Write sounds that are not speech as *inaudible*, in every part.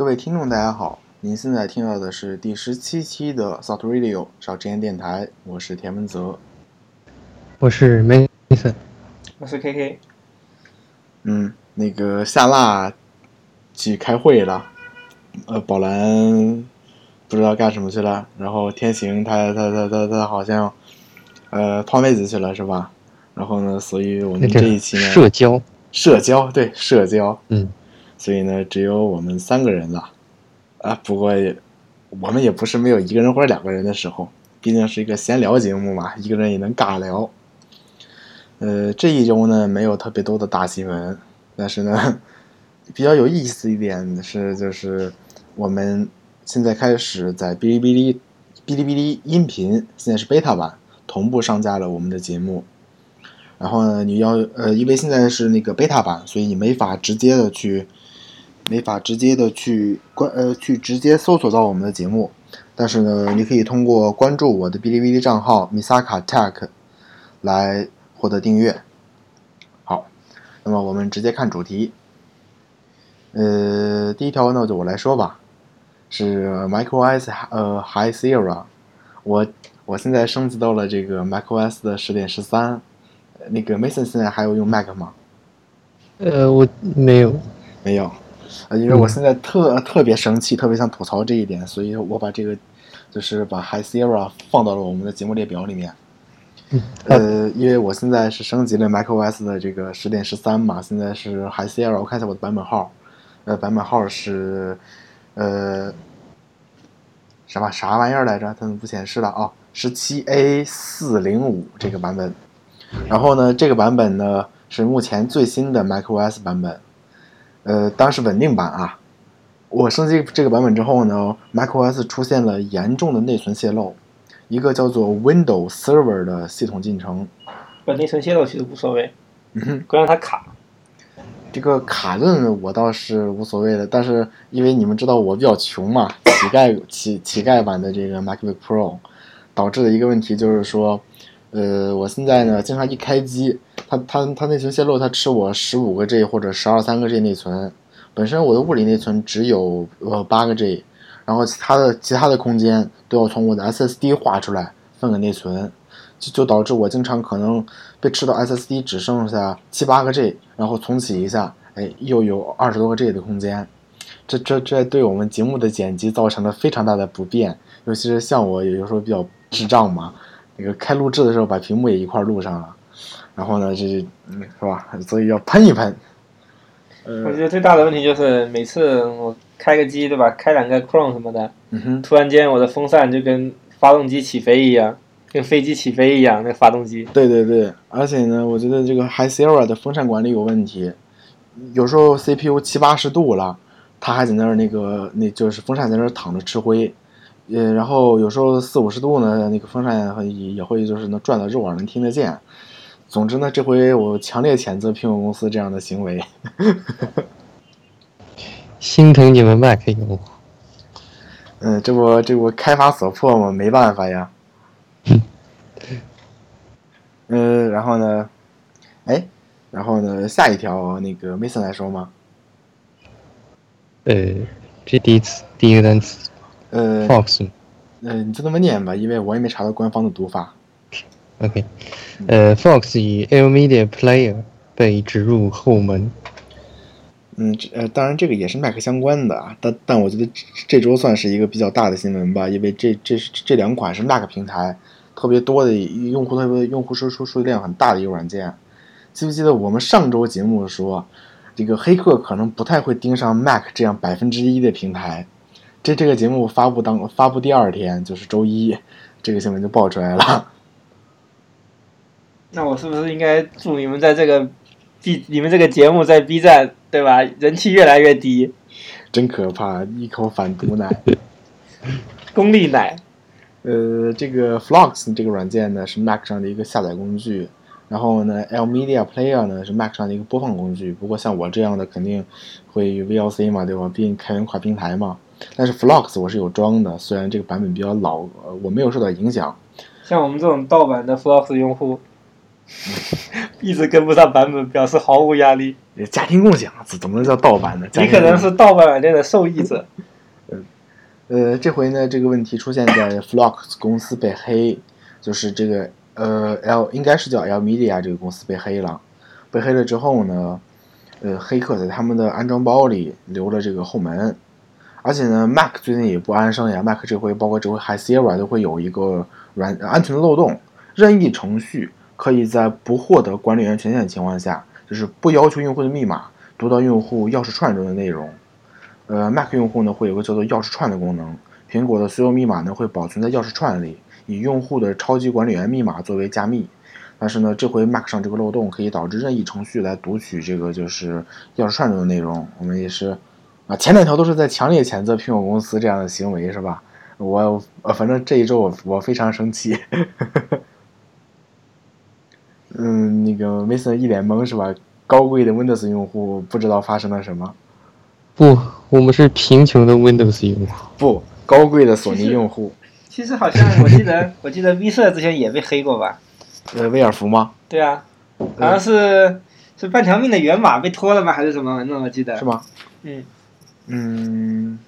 各位听众，大家好！您现在听到的是第十七期的 Thought Radio 少之言电台，我是田文泽，我是 Mason，我是 KK。嗯，那个夏辣去开会了，呃，宝蓝不知道干什么去了，然后天行他他他他他好像呃泡妹子去了是吧？然后呢，所以我们这一期呢，社交社交对社交，嗯。所以呢，只有我们三个人了，啊，不过我们也不是没有一个人或者两个人的时候，毕竟是一个闲聊节目嘛，一个人也能尬聊。呃，这一周呢没有特别多的大新闻，但是呢，*laughs* 比较有意思一点是，就是我们现在开始在哔哩哔哩、哔哩哔哩音频，现在是 beta 版，同步上架了我们的节目。然后呢，你要呃，因为现在是那个 beta 版，所以你没法直接的去。没法直接的去关呃去直接搜索到我们的节目，但是呢，你可以通过关注我的哔哩哔哩账号 Misaka Tech 来获得订阅。好，那么我们直接看主题。呃，第一条呢就我来说吧，是 macOS 呃 High Sierra，我我现在升级到了这个 macOS 的十点十三。那个 Mason 现在还有用 Mac 吗？呃，我没有，没有。呃，因为我现在特特别生气，特别想吐槽这一点，所以我把这个就是把 High Sierra 放到了我们的节目列表里面。呃，因为我现在是升级了 macOS 的这个十点十三嘛，现在是 High Sierra，我看一下我的版本号，呃，版本号是呃什么啥玩意儿来着？它怎么不显示了啊？十七 A 四零五这个版本。然后呢，这个版本呢是目前最新的 macOS 版本。呃，当时稳定版啊，我升级这个版本之后呢，macOS 出现了严重的内存泄漏，一个叫做 Windows Server 的系统进程。把内存泄漏其实无所谓，嗯哼，不让它卡。这个卡顿我倒是无所谓的，但是因为你们知道我比较穷嘛，*laughs* 乞丐乞乞丐版的这个 MacBook Pro，导致的一个问题就是说。呃，我现在呢，经常一开机，它它它内存泄露，它吃我十五个 G 或者十二三个 G 内存。本身我的物理内存只有呃八个 G，然后其他的其他的空间都要从我的 SSD 划出来分给内存，就就导致我经常可能被吃到 SSD 只剩下七八个 G，然后重启一下，哎，又有二十多个 G 的空间。这这这对我们节目的剪辑造成了非常大的不便，尤其是像我有时候比较智障嘛。那个开录制的时候，把屏幕也一块录上了，然后呢，这嗯是吧？所以要喷一喷。我觉得最大的问题就是每次我开个机，对吧？开两个 Chrome 什么的，嗯哼，突然间我的风扇就跟发动机起飞一样，跟飞机起飞一样，那发动机。对对对，而且呢，我觉得这个 High Sierra 的风扇管理有问题，有时候 CPU 七八十度了，它还在那儿那个那就是风扇在那儿躺着吃灰。呃，然后有时候四五十度呢，那个风扇也也会就是能转的肉耳能听得见。总之呢，这回我强烈谴责苹果公司这样的行为。*laughs* 心疼你们 Mac 用户。嗯，这不这不开发所迫嘛，没办法呀。嗯，然后呢？哎，然后呢？下一条那个 Mason 来说吗？呃，这第一次第一个单词。呃，Fox，呃，你就这么念吧，因为我也没查到官方的读法。OK，呃，Fox 以 L Media Player 被植入后门。嗯，呃，当然这个也是 Mac 相关的，但但我觉得这周算是一个比较大的新闻吧，因为这这是这两款是 Mac 平台特别多的用户，特别用户输出数据量很大的一个软件。记不记得我们上周节目说，这个黑客可能不太会盯上 Mac 这样百分之一的平台？这这个节目发布当发布第二天就是周一，这个新闻就爆出来了。*laughs* 那我是不是应该祝你们在这个 B 你们这个节目在 B 站对吧？人气越来越低。真可怕，一口反毒奶。*laughs* 功利奶。呃，这个 Flux 这个软件呢是 Mac 上的一个下载工具，然后呢 L Media Player 呢是 Mac 上的一个播放工具。不过像我这样的肯定会 VLC 嘛，对吧？毕竟开源跨平台嘛。但是 Flux 我是有装的，虽然这个版本比较老，呃，我没有受到影响。像我们这种盗版的 Flux 用户，一直跟不上版本，表示毫无压力。家庭共享怎怎么能叫盗版呢？你可能是盗版软件的受益者。呃，这回呢，这个问题出现在 Flux 公司被黑，就是这个呃 L 应该是叫 L Media 这个公司被黑了。被黑了之后呢，呃，黑客在他们的安装包里留了这个后门，而且呢，Mac 最近也不安生呀，Mac 这回包括这回 Hi Sierra 都会有一个软安全的漏洞，任意程序可以在不获得管理员权限的情况下，就是不要求用户的密码读到用户钥匙串中的内容。呃，Mac 用户呢会有个叫做钥匙串的功能，苹果的所有密码呢会保存在钥匙串里，以用户的超级管理员密码作为加密。但是呢，这回 Mac 上这个漏洞可以导致任意程序来读取这个就是钥匙串中的内容。我们也是啊，前两条都是在强烈谴责苹果公司这样的行为，是吧？我呃，反正这一周我我非常生气。嗯，那个 Mason 一脸懵是吧？高贵的 Windows 用户不知道发生了什么。不，我们是贫穷的 Windows 用户。不，高贵的索尼用户。其实好像我记得，我记得 V 社之前也被黑过吧？呃，威尔福吗？对啊，好像是是半条命的源码被拖了吗？还是什么？那我记得是吗？嗯，嗯，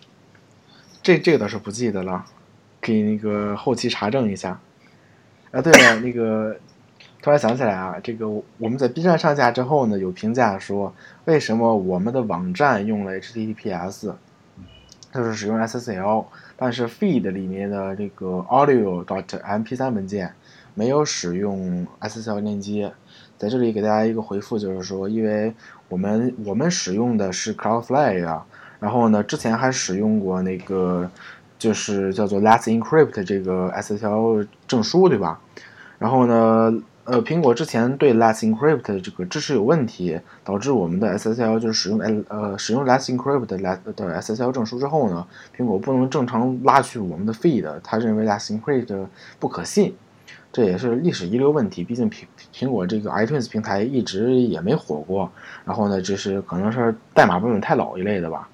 这这个倒是不记得了，可以那个后期查证一下。啊，对了，那个突然想起来啊，这个我们在 B 站上架之后呢，有评价说，为什么我们的网站用了 HTTPS，就是使用 SSL，但是 feed 里面的这个 audio dot MP3 文件没有使用 SSL 链接。在这里给大家一个回复，就是说，因为我们我们使用的是 Cloudflare 啊，然后呢，之前还使用过那个就是叫做 Let's Encrypt 这个 SSL 证书，对吧？然后呢，呃，苹果之前对 Let's Encrypt 这个支持有问题，导致我们的 SSL 就是使用呃使用 Let's Encrypt 的的 SSL 证书之后呢，苹果不能正常拉取我们的 feed，他认为 Let's Encrypt 不可信。这也是历史遗留问题，毕竟苹苹果这个 iTunes 平台一直也没火过。然后呢，这是可能是代码版本太老一类的吧。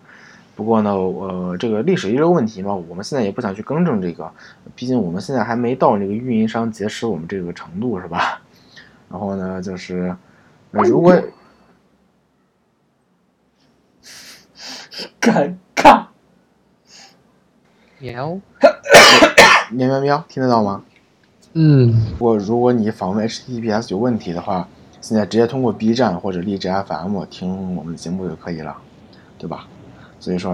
不过呢，呃，这个历史遗留问题嘛，我们现在也不想去更正这个，毕竟我们现在还没到那个运营商劫持我们这个程度，是吧？*laughs* 然后呢，就是呃如果尴尬。*coughs* 喵。喵喵喵，听得到吗？嗯，不过如果你访问 HTTPS 有问题的话，现在直接通过 B 站或者荔枝 FM 听我们的节目就可以了，对吧？所以说，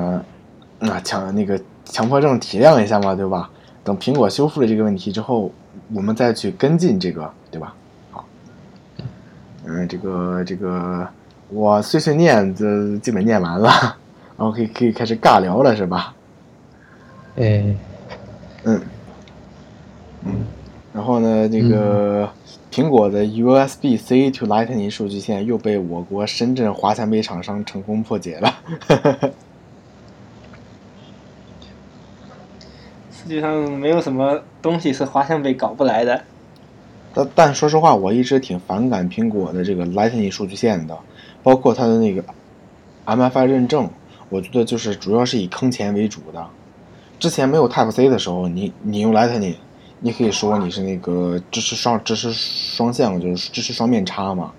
啊强那个强迫症体谅一下嘛，对吧？等苹果修复了这个问题之后，我们再去跟进这个，对吧？好，嗯，这个这个我碎碎念这基本念完了，然后可以可以开始尬聊了，是吧？哎，嗯，嗯，然后呢，这个苹果的 USB-C to Lightning 数据线又被我国深圳华强北厂商成功破解了。世界上没有什么东西是华强北搞不来的。但但说实话，我一直挺反感苹果的这个 Lightning 数据线的，包括它的那个 MFI 认证，我觉得就是主要是以坑钱为主的。之前没有 Type C 的时候，你你用 Lightning，你可以说你是那个支持双支持双向，就是支持双面插嘛。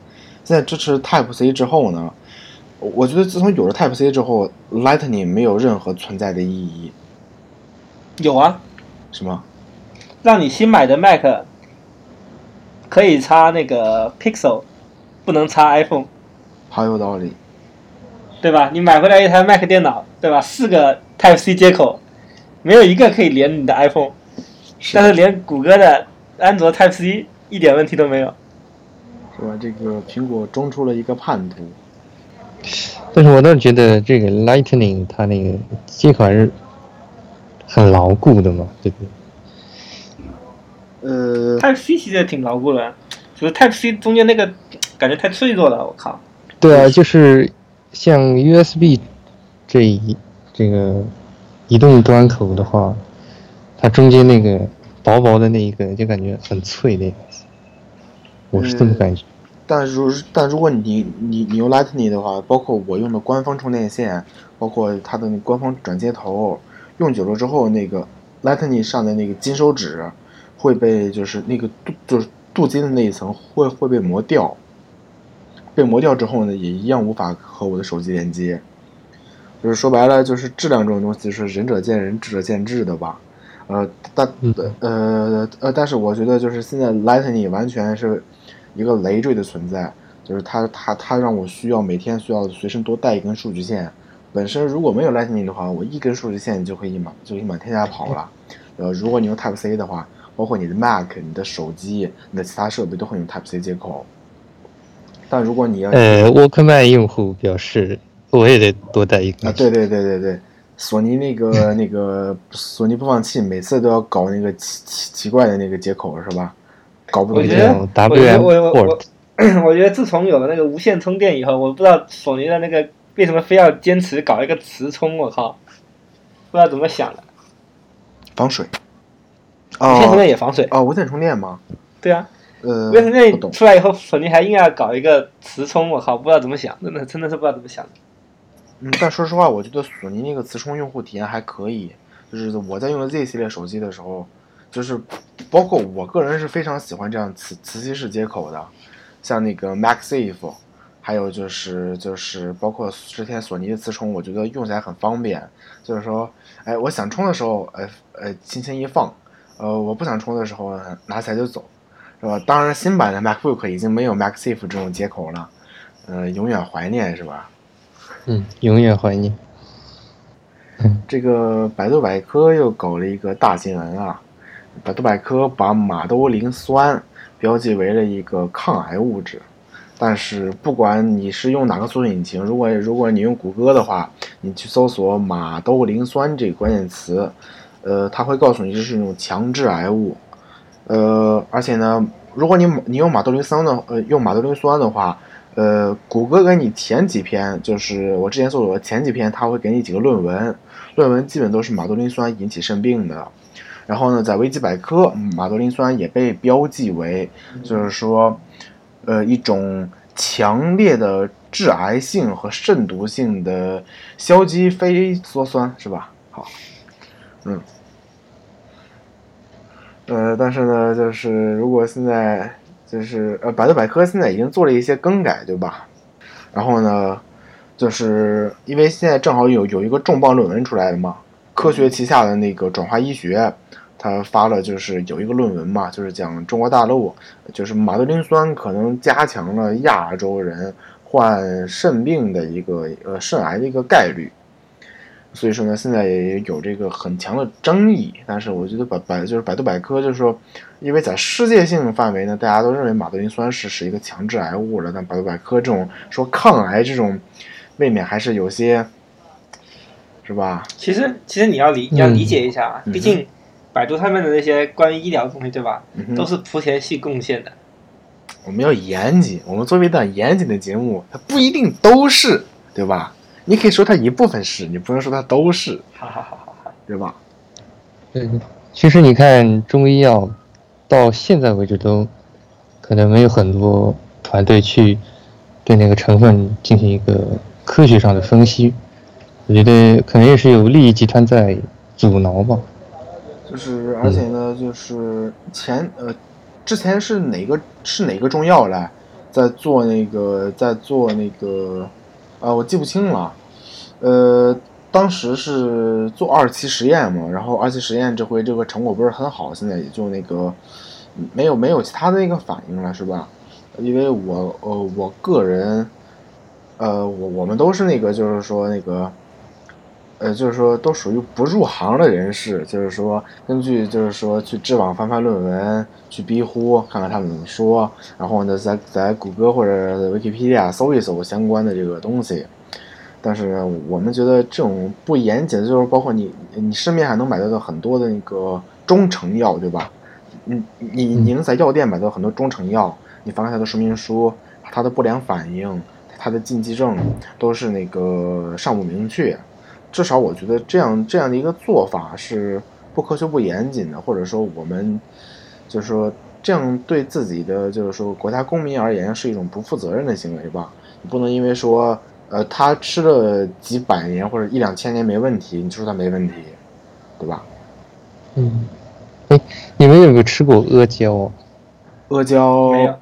现在支持 Type C 之后呢，我觉得自从有了 Type C 之后，Lightning 没有任何存在的意义。有啊，什么？让你新买的 Mac 可以插那个 Pixel，不能插 iPhone，好有道理。对吧？你买回来一台 Mac 电脑，对吧？四个 Type C 接口，没有一个可以连你的 iPhone，但是连谷歌的安卓 Type C 一点问题都没有。是吧？这个苹果中出了一个叛徒。但是我倒是觉得这个 Lightning 它那个接口还是很牢固的嘛，对不对？呃，Type C 其实也挺牢固的，就是 Type C 中间那个感觉太脆弱了，我靠。对啊，就是像 USB 这一这个移动端口的话，它中间那个薄薄的那一个就感觉很脆的样子，我是这么感觉。但如但如果你你你用 Lightning 的话，包括我用的官方充电线，包括它的那官方转接头，用久了之后，那个 Lightning 上的那个金手指会被就是那个镀就是镀金的那一层会会被磨掉，被磨掉之后呢，也一样无法和我的手机连接。就是说白了，就是质量这种东西是仁者见仁，智者见智的吧。呃，但呃呃，但是我觉得就是现在 Lightning 完全是一个累赘的存在，就是它它它让我需要每天需要随身多带一根数据线。本身如果没有 Lightning 的话，我一根数据线就可以满就可以满天下跑了。呃，如果你用 Type C 的话，包括你的 Mac、你的手机、你的其他设备都会用 Type C 接口。但如果你要呃，Walkman 用户表示，我也得多带一根。啊，对对对对对。索尼那个 *laughs* 那个索尼播放器每次都要搞那个奇奇奇怪的那个接口是吧？搞不懂我觉得，我我我 *coughs* 我觉得自从有了那个无线充电以后，我不知道索尼的那个为什么非要坚持搞一个磁充，我靠，不知道怎么想的。防水。无线充哦电也防水，哦，无线充电吗？对啊，呃，无线充不电懂。出来以后，索尼还硬要搞一个磁充，我靠，不知道怎么想，真的真的是不知道怎么想的。嗯，但说实话，我觉得索尼那个磁充用户体验还可以。就是我在用 Z 系列手机的时候，就是包括我个人是非常喜欢这样磁磁吸式接口的，像那个 MagSafe，还有就是就是包括之前索尼的磁充，我觉得用起来很方便。就是说，哎，我想充的时候，呃呃，轻轻一放，呃，我不想充的时候拿起来就走，是吧？当然，新版的 MacBook 已经没有 Mac Safe 这种接口了，呃，永远怀念，是吧？嗯，永远怀念。这个百度百科又搞了一个大新闻啊！百度百科把马兜铃酸标记为了一个抗癌物质，但是不管你是用哪个搜索引擎，如果如果你用谷歌的话，你去搜索马兜铃酸这个关键词，呃，它会告诉你这是一种强致癌物，呃，而且呢，如果你你用马兜铃酸的呃用马兜铃酸的话，呃，谷歌给你前几篇，就是我之前搜索的前几篇，它会给你几个论文，论文基本都是马兜铃酸引起肾病的。然后呢，在维基百科，马兜铃酸也被标记为，就是说，呃，一种强烈的致癌性和肾毒性的硝基非羧酸，是吧？好，嗯，呃，但是呢，就是如果现在就是呃，百度百科现在已经做了一些更改，对吧？然后呢，就是因为现在正好有有一个重磅论文出来了嘛，科学旗下的那个转化医学，他发了就是有一个论文嘛，就是讲中国大陆就是马兜铃酸可能加强了亚洲人患肾病的一个呃肾癌的一个概率。所以说呢，现在也有这个很强的争议，但是我觉得百百就是百度百科就是说，因为在世界性范围呢，大家都认为马兜铃酸是是一个强致癌物了，但百度百科这种说抗癌这种，未免还是有些，是吧？其实其实你要理你要理解一下啊，嗯毕竟百度上面的那些关于医疗的东西，对吧？嗯都是莆田系贡献的。我们要严谨，我们作为一档严谨的节目，它不一定都是，对吧？你可以说它一部分是，你不能说它都是，好好好好好，对吧？对，其实你看中医药到现在为止都可能没有很多团队去对那个成分进行一个科学上的分析，我觉得可能也是有利益集团在阻挠吧。就是而且呢，就是前呃，之前是哪个是哪个中药来，在做那个在做那个，啊，我记不清了，呃，当时是做二期实验嘛，然后二期实验这回这个成果不是很好，现在也就那个没有没有其他的一个反应了，是吧？因为我呃我个人，呃我我们都是那个就是说那个。呃，就是说都属于不入行的人士，就是说根据就是说去知网翻翻论文，去逼呼看看他们怎么说，然后呢，在在谷歌或者 Wikipedia 搜一搜相关的这个东西。但是，我们觉得这种不严谨的，就是包括你你身边还能买到的很多的那个中成药，对吧？你你你能在药店买到很多中成药，你翻看它的说明书，它的不良反应、它的禁忌症都是那个尚不明确。至少我觉得这样这样的一个做法是不科学、不严谨的，或者说我们就是说这样对自己的就是说国家公民而言是一种不负责任的行为吧。你不能因为说呃他吃了几百年或者一两千年没问题，你就说他没问题，对吧？嗯，哎，你们有没有吃过阿胶啊？阿胶没有。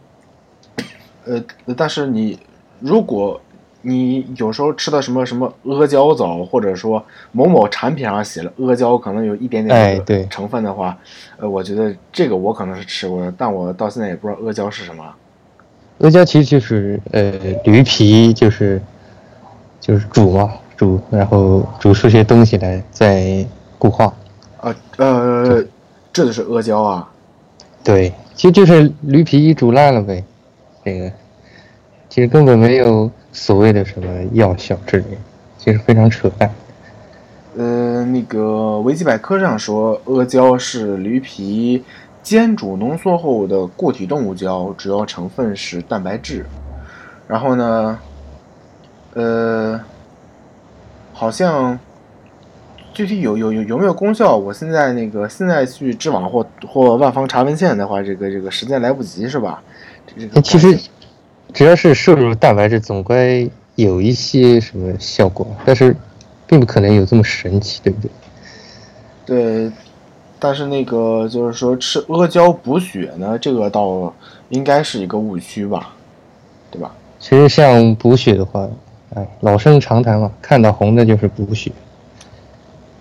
呃，但是你如果你有时候吃的什么什么阿胶枣，或者说某某产品上写了阿胶，可能有一点点哎对成分的话，呃，我觉得这个我可能是吃过的，但我到现在也不知道阿胶是什么。阿胶其实就是呃驴皮，就是就是煮嘛，煮然后煮出些东西来再固化。啊呃，这就是阿胶啊。对，其实就是驴皮煮烂了呗。这个其实根本没有所谓的什么药效之类，其实非常扯淡。呃，那个维基百科上说，阿胶是驴皮煎煮浓缩后的固体动物胶，主要成分是蛋白质。然后呢，呃，好像具体有有有有没有功效，我现在那个现在去知网或或万方查文献的话，这个这个时间来不及是吧？这这个其实只要是摄入蛋白质，总该有一些什么效果，但是并不可能有这么神奇，对不对？对，但是那个就是说吃阿胶补血呢，这个倒应该是一个误区吧，对吧？其实像补血的话，哎，老生常谈嘛，看到红的就是补血。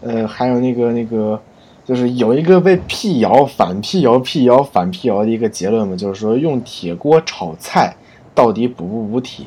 呃，还有那个那个，就是有一个被辟谣、反辟谣、辟谣、反辟谣的一个结论嘛，就是说用铁锅炒菜到底补不补铁？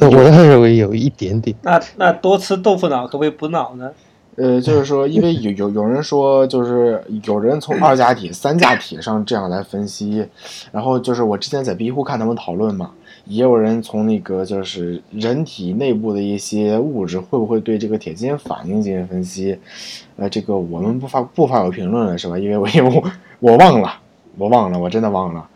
我倒是认为有一点点。那那多吃豆腐脑可不可以补脑呢？呃，就是说，因为有有有人说，就是有人从二价铁、三价铁上这样来分析，然后就是我之前在 B 乎看他们讨论嘛，也有人从那个就是人体内部的一些物质会不会对这个铁进行反应进行分析，呃，这个我们不发不发表评论了是吧？因为我因为我我忘了，我忘了，我真的忘了，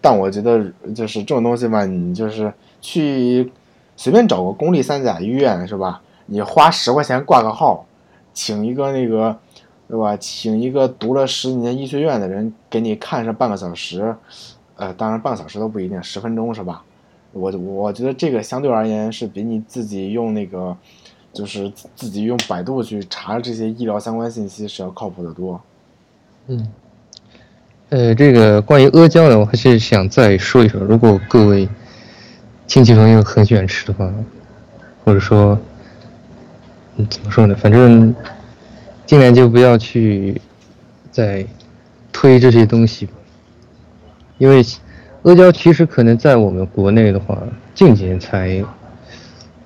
但我觉得就是这种东西吧，你就是去随便找个公立三甲医院是吧？你花十块钱挂个号。请一个那个，对吧？请一个读了十几年医学院的人给你看上半个小时，呃，当然半个小时都不一定，十分钟是吧？我我觉得这个相对而言是比你自己用那个，就是自己用百度去查这些医疗相关信息是要靠谱的多。嗯，呃，这个关于阿胶呢，我还是想再说一说，如果各位亲戚朋友很喜欢吃的话，或者说。嗯，怎么说呢？反正尽量就不要去再推这些东西吧，因为阿胶其实可能在我们国内的话，近几年才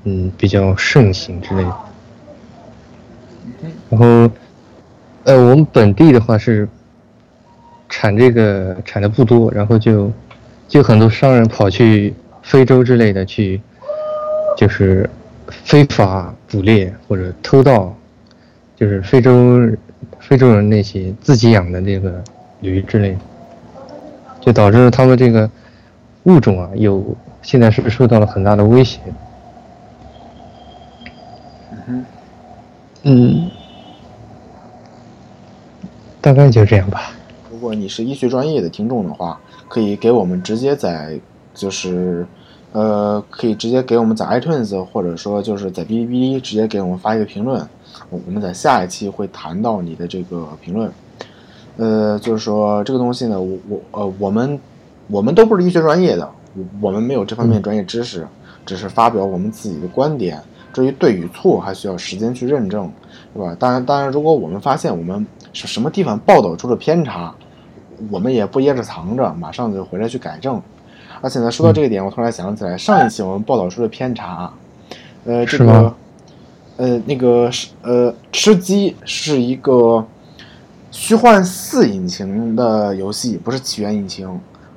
嗯比较盛行之类的。然后，呃，我们本地的话是产这个产的不多，然后就就很多商人跑去非洲之类的去，就是非法。捕猎或者偷盗，就是非洲非洲人那些自己养的那个驴之类的，就导致他们这个物种啊，有现在是受到了很大的威胁。嗯嗯，大概就这样吧。如果你是医学专业的听众的话，可以给我们直接在就是。呃，可以直接给我们在 iTunes，或者说就是在哔哩哔哩直接给我们发一个评论，我们在下一期会谈到你的这个评论。呃，就是说这个东西呢，我我呃我们我们都不是医学专业的，我我们没有这方面专业知识，只是发表我们自己的观点。至于对与错，还需要时间去认证，是吧？当然，当然，如果我们发现我们是什么地方报道出了偏差，我们也不掖着藏着，马上就回来去改正。而且呢，说到这个点，我突然想起来，上一期我们报道出的偏差，呃，这个，呃，那个是呃，吃鸡是一个虚幻四引擎的游戏，不是起源引擎。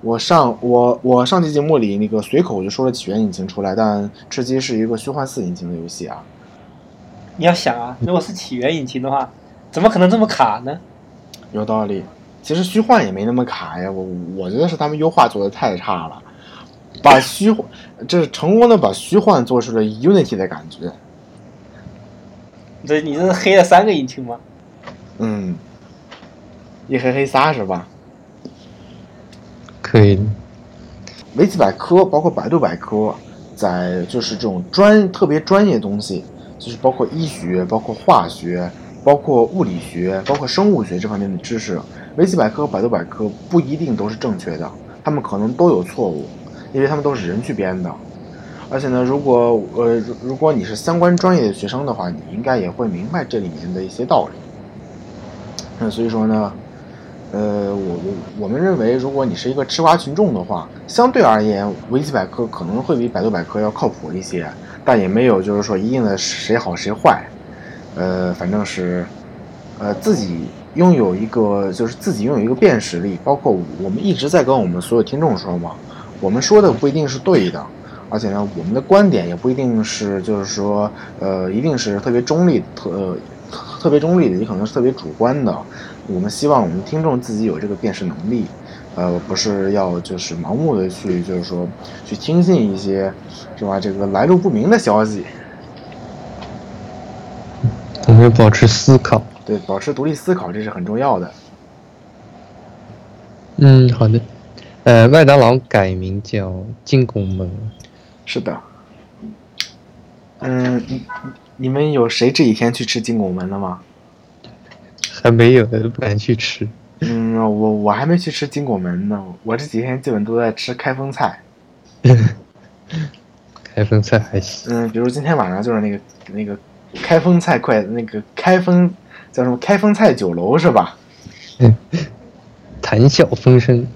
我上我我上期节目里那个随口就说了起源引擎出来，但吃鸡是一个虚幻四引擎的游戏啊。你要想啊，如果是起源引擎的话，怎么可能这么卡呢？有道理，其实虚幻也没那么卡呀，我我觉得是他们优化做的太差了。把虚幻，这是成功的把虚幻做出了 Unity 的感觉。这你这是黑了三个引擎吗？嗯，一黑黑仨是吧？可以。维基百科包括百度百科，在就是这种专特别专业东西，就是包括医学、包括化学、包括物理学、包括生物学这方面的知识，维基百科和、百度百科不一定都是正确的，他们可能都有错误，因为他们都是人去编的。而且呢，如果呃如如果你是相关专业的学生的话，你应该也会明白这里面的一些道理。那所以说呢，呃，我我我们认为，如果你是一个吃瓜群众的话，相对而言，维基百科可能会比百度百科要靠谱一些，但也没有就是说一定的谁好谁坏。呃，反正是，呃，自己拥有一个就是自己拥有一个辨识力，包括我们一直在跟我们所有听众说嘛，我们说的不一定是对的。而且呢，我们的观点也不一定是，就是说，呃，一定是特别中立、特特别中立的，也可能是特别主观的。我们希望我们听众自己有这个辨识能力，呃，不是要就是盲目的去，就是说去听信一些，是吧？这个来路不明的消息。我们要保持思考。对，保持独立思考，这是很重要的。嗯，好的。呃，麦当劳改名叫金拱门。是的，嗯，你你们有谁这几天去吃金拱门了吗？还没有，不敢去吃。嗯，我我还没去吃金拱门呢，我这几天基本都在吃开封菜。*laughs* 开封菜还行。嗯，比如今天晚上就是那个那个开封菜快那个开封叫什么开封菜酒楼是吧？嗯，谈笑风生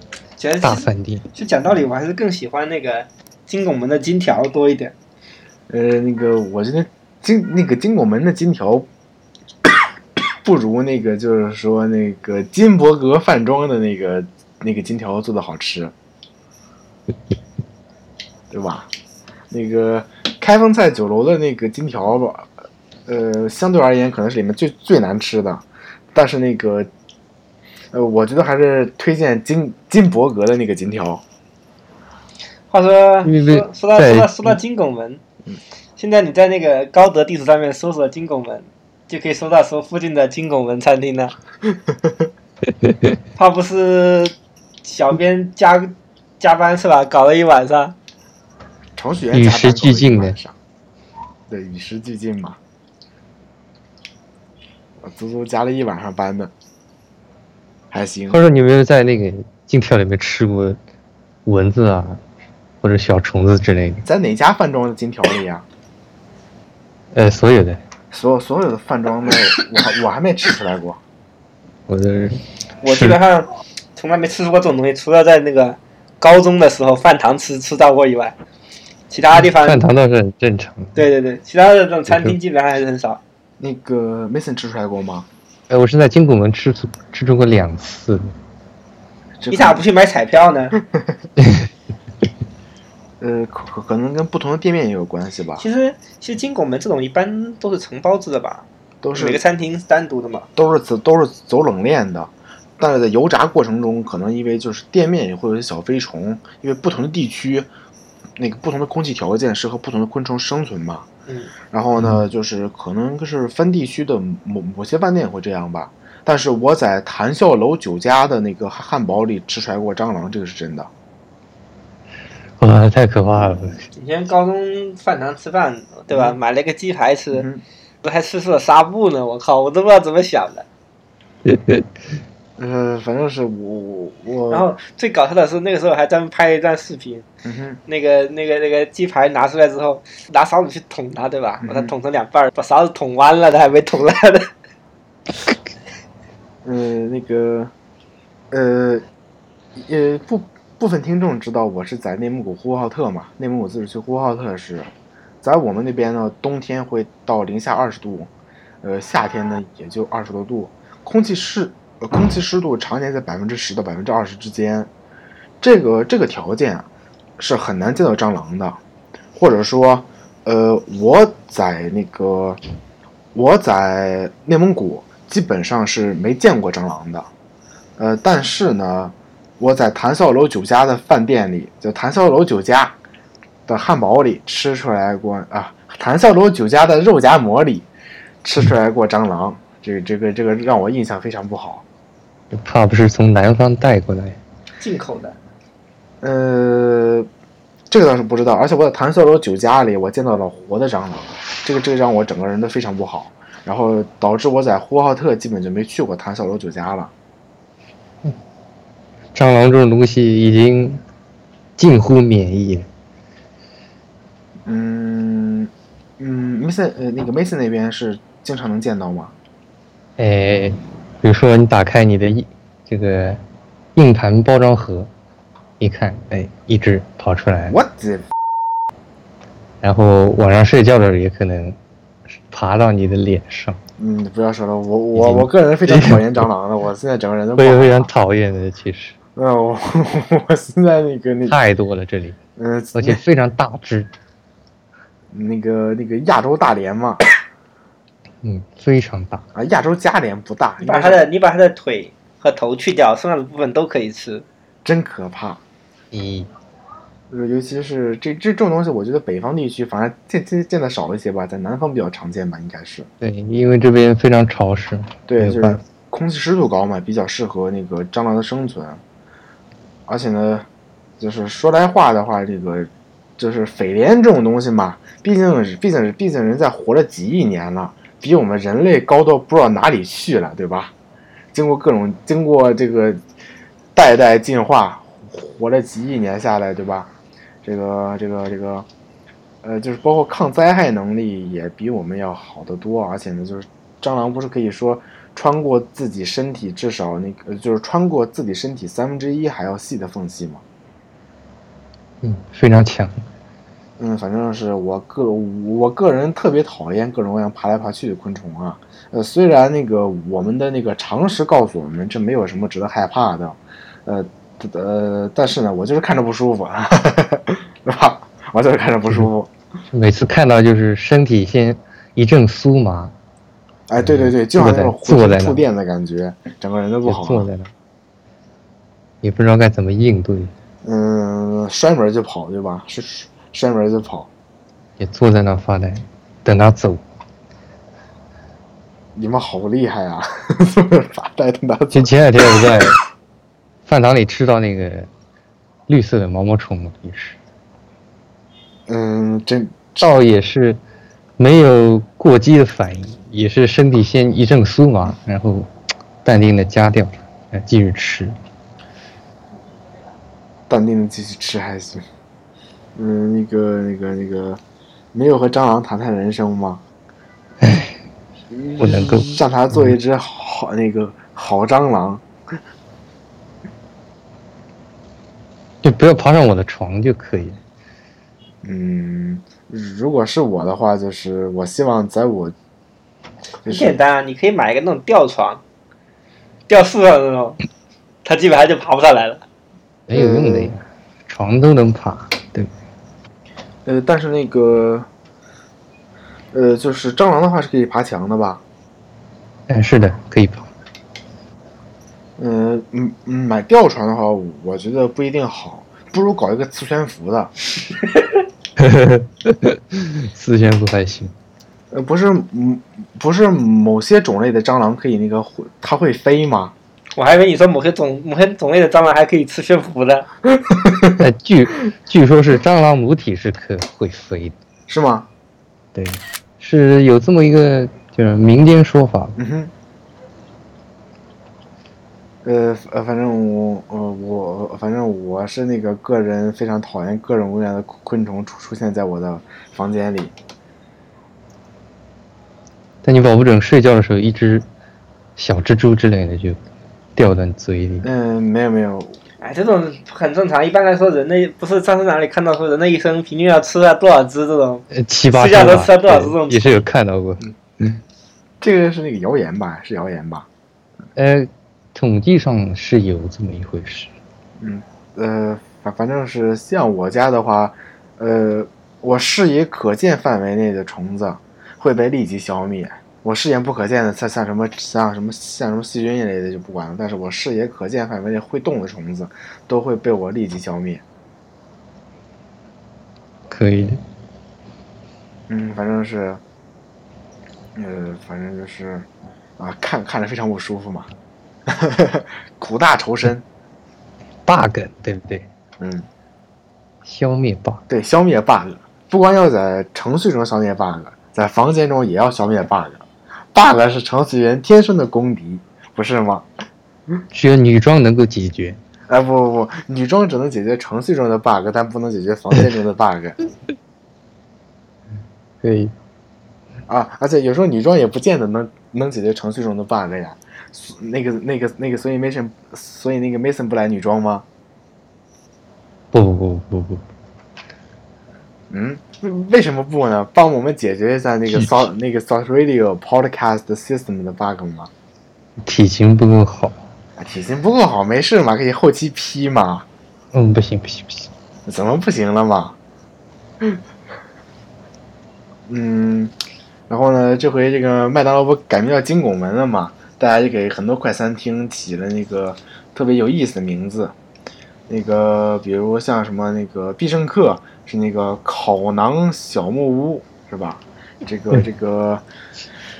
大饭店。就讲道理，我还是更喜欢那个。金拱门的金条多一点，呃，那个我觉得金那个金拱门的金条 *coughs* 不如那个就是说那个金伯格饭庄的那个那个金条做的好吃，对吧？那个开封菜酒楼的那个金条吧，呃，相对而言可能是里面最最难吃的，但是那个呃，我觉得还是推荐金金伯格的那个金条。话说说说到说到说到金拱门，现在你在那个高德地图上面搜索金拱门，就可以搜到说附近的金拱门餐厅了。*laughs* 怕不是小编加加班是吧？搞了一晚上。程序员与时俱进的。对，与时俱进嘛。我足足加了一晚上班呢，还行。或者你有没有在那个金条里面吃过蚊子啊？或者小虫子之类的，在哪家饭庄的金条里呀？呃，所有的，所有所有的饭庄的，我还我还没吃出来过。我的，我基本上从来没吃出过这种东西，除了在那个高中的时候饭堂吃吃到过以外，其他地方饭堂倒是很正常。对对对，其他的这种餐厅基本上还是很少。那个 Mason 吃出来过吗？哎，我是在金拱门吃出吃出过两次。你咋不去买彩票呢？*laughs* 呃，可可能跟不同的店面也有关系吧。其实，其实金拱门这种一般都是承包制的吧，都是每个餐厅单独的嘛。都是走都是走冷链的，但是在油炸过程中，可能因为就是店面也会有些小飞虫，因为不同的地区，那个不同的空气条件适合不同的昆虫生存嘛。嗯。然后呢，就是可能是分地区的某某些饭店会这样吧。但是我在谈笑楼酒家的那个汉堡里吃出来过蟑螂，这个是真的。哇，太可怕了！以前高中饭堂吃饭，对吧？买了个鸡排吃，我还吃出了纱布呢！我靠，我都不知道怎么想的。*laughs* 嗯，反正是我我。然后最搞笑的是，那个时候还专门拍了一段视频。那个那个那个鸡排拿出来之后，拿勺子去捅它，对吧？把它捅成两半儿，把勺子捅弯了，它还没捅烂呢。嗯，那个，呃，呃部。部分听众知道我是在内蒙古呼和浩特嘛？内蒙古自治区呼和浩特市，在我们那边呢，冬天会到零下二十度，呃，夏天呢也就二十多度，空气湿，空气湿度常年在百分之十到百分之二十之间，这个这个条件是很难见到蟑螂的，或者说，呃，我在那个我在内蒙古基本上是没见过蟑螂的，呃，但是呢。我在谭笑楼酒家的饭店里，就谭笑楼酒家的汉堡里吃出来过啊，谭笑楼酒家的肉夹馍里吃出来过蟑螂，这个这个这个让我印象非常不好。怕不是从南方带过来？进口的？呃，这个倒是不知道。而且我在谭笑楼酒家里，我见到了活的蟑螂，这个这个让我整个人都非常不好。然后导致我在呼和浩特基本就没去过谭笑楼酒家了。蟑螂这种东西已经近乎免疫了。嗯嗯，Mason 呃那个 Mason 那边是经常能见到吗？哎，比如说你打开你的硬这个硬盘包装盒，一看，哎，一只跑出来了。我的然后晚上睡觉的时候也可能爬到你的脸上，嗯，不要说了，我我我个人非常讨厌蟑螂的，*laughs* 我现在整个人都不好非常非常讨厌的，其实。嗯，我 *laughs* 我现在那个那个太多了这里，嗯，而且非常大只，那个那个亚洲大连嘛，嗯，非常大。啊，亚洲加连不大，你把它的你把它的腿和头去掉，剩下的部分都可以吃。真可怕。咦，呃，尤其是这这这种东西，我觉得北方地区反而见见见的少一些吧，在南方比较常见吧，应该是。对，因为这边非常潮湿，对，就是空气湿度高嘛，比较适合那个蟑螂的生存。而且呢，就是说来话的话，这个就是匪莲这种东西嘛，毕竟是毕竟是毕竟人在活了几亿年了，比我们人类高到不知道哪里去了，对吧？经过各种经过这个代代进化，活了几亿年下来，对吧？这个这个这个，呃，就是包括抗灾害能力也比我们要好得多，而且呢，就是蟑螂不是可以说穿过自己身体至少那个，就是穿过自己身体三分之一还要细的缝隙吗。嗯，非常强。嗯，反正是我个我个人特别讨厌各种各样爬来爬去的昆虫啊。呃，虽然那个我们的那个常识告诉我们这没有什么值得害怕的，呃呃，但是呢，我就是看着不舒服，*laughs* 对吧？我就是看着不舒服。*laughs* 每次看到就是身体先一阵酥麻，哎，对对对，就好像那种坐在触电的感觉，整个人都不就好。坐在那，也不知道该怎么应对，嗯，摔门就跑，对吧？是摔门就跑。也坐在那发呆，等他走。你们好厉害啊！*laughs* 发呆等他走前。前两天我在 *coughs* 饭堂里吃到那个绿色的毛毛虫，也是，嗯，真倒也是没有过激的反应，也是身体先一阵酥麻，然后淡定的夹掉，呃继续吃。淡定的继续吃还行。嗯，那个那个那个，没有和蟑螂谈谈人生吗？不能够让它做一只好那个好蟑螂。就不要爬上我的床就可以。嗯，如果是我的话，就是我希望在我，就很是简单啊，你可以买一个那种吊床，吊树上的那种，它基本上就爬不上来了。没有用的呀，床都能爬？呃，但是那个，呃，就是蟑螂的话是可以爬墙的吧？哎，是的，可以爬。嗯嗯嗯，买吊床的话，我觉得不一定好，不如搞一个磁悬浮的。磁悬浮还行，呃，不是，嗯，不是某些种类的蟑螂可以那个会，它会飞吗？我还以为你说某些种某些种类的蟑螂还可以吃悬浮的，*laughs* 呃，据据说是蟑螂母体是可会飞的，是吗？对，是有这么一个就是民间说法。嗯哼。呃呃，反正我呃我反正我是那个个人非常讨厌各种各样的昆虫出出现在我的房间里。但你保不准睡觉的时候一只小蜘蛛之类的就掉到你嘴里。嗯，没有没有，哎，这种很正常。一般来说，人类不是上次哪里看到说人类一生平均要吃了多少只这种？呃，七八只吧都吃了多少只这种对也是有看到过。嗯这个是那个谣言吧？是谣言吧？呃，统计上是有这么一回事。嗯呃，反反正是像我家的话，呃，我视野可见范围内的虫子会被立即消灭。我视野不可见的，像像什么像什么像什么细菌一类的就不管了，但是我视野可见范围内会动的虫子都会被我立即消灭。可以的，嗯，反正是，呃，反正就是啊，看看着非常不舒服嘛，*laughs* 苦大仇深。bug 对不对？嗯，消灭 bug，对，消灭 bug，不光要在程序中消灭 bug，在房间中也要消灭 bug。Bug 是程序员天生的公敌，不是吗？只有女装能够解决。哎，不不不，女装只能解决程序中的 bug，但不能解决房间中的 bug *laughs* 可以，啊！而且有时候女装也不见得能能解决程序中的 bug 呀。那个那个那个，所以 Mason，所以那个 Mason 不来女装吗？不不不不不，嗯，为为什么不呢？帮我们解决一下那个体 South 那个 South Radio Podcast System 的 bug 吗？体型不够好。啊，体型不够好，没事嘛，可以后期 P 嘛。嗯，不行不行不行，怎么不行了嘛？嗯，然后呢，这回这个麦当劳不改名叫金拱门了嘛？大家就给很多快餐厅起了那个特别有意思的名字。那个，比如像什么那个必胜客是那个烤馕小木屋是吧？这个这个，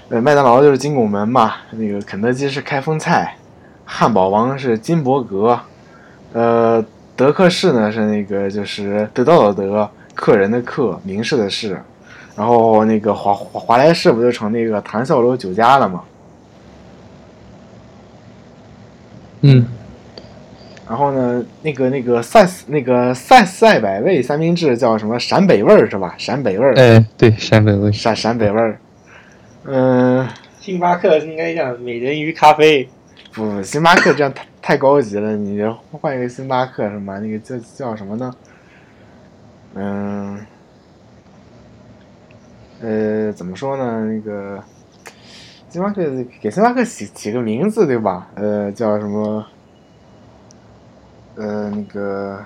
呃，麦当劳就是金拱门嘛。那个肯德基是开封菜，汉堡王是金伯格，呃，德克士呢是那个就是得到的得，客人的客，名士的士。然后那个华华华莱士不就成那个谈笑楼酒家了吗？嗯，然后呢，那个那个赛那个赛赛百味三明治叫什么陕北味儿是吧？陕北味儿，哎，对，陕北味，陕陕北味儿。嗯，星巴克应该叫美人鱼咖啡，不，星巴克这样太太高级了，你换一个星巴克什么？那个叫叫什么呢？嗯，呃，怎么说呢？那个星巴克给星巴克起起个名字对吧？呃，叫什么？呃，那个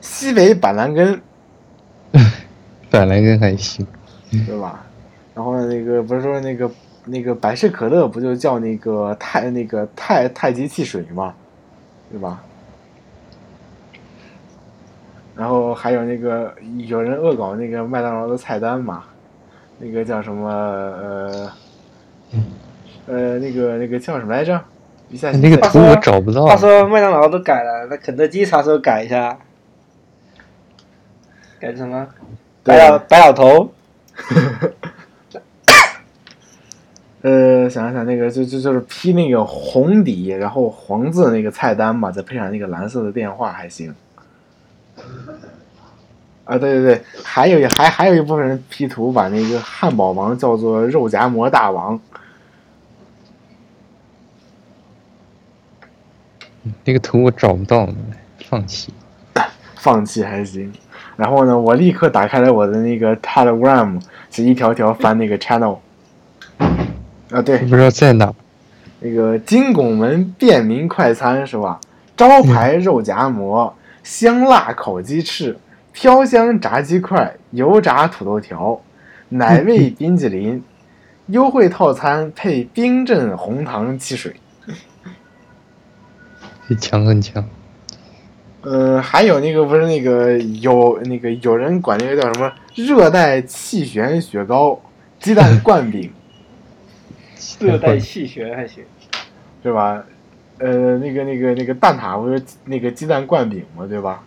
西北板蓝根 *laughs* 板蓝根还行。对吧？然后呢，那个不是说那个那个百事可乐不就叫那个太那个太太极汽水嘛，对吧？然后还有那个有人恶搞那个麦当劳的菜单嘛，那个叫什么呃呃那个那个叫什么来着？一下那个图我找不到话。说麦当劳都改了，那肯德基啥时候改一下？改成什么？白老白老头，*laughs* 呃，想想那个就就就是 P 那个红底，然后黄字那个菜单嘛，再配上那个蓝色的电话还行。啊，对对对，还有一还还有一部分人 P 图把那个汉堡王叫做肉夹馍大王，那个图我找不到了，放弃。*laughs* 放弃还行。然后呢，我立刻打开了我的那个 Telegram，就一条条翻那个 channel。啊，对，不知道在哪。那个金拱门便民快餐是吧？招牌肉夹馍、香辣烤鸡翅、飘香炸鸡块、油炸土豆条、奶味冰淇淋，优惠套餐配冰镇红糖汽水。很 *laughs* 强很强。呃，还有那个不是那个有那个有人管那个叫什么热带气旋雪糕、鸡蛋灌饼 *laughs* 热带气旋还行。对吧？呃，那个那个那个蛋挞不是那个鸡蛋灌饼嘛？对吧？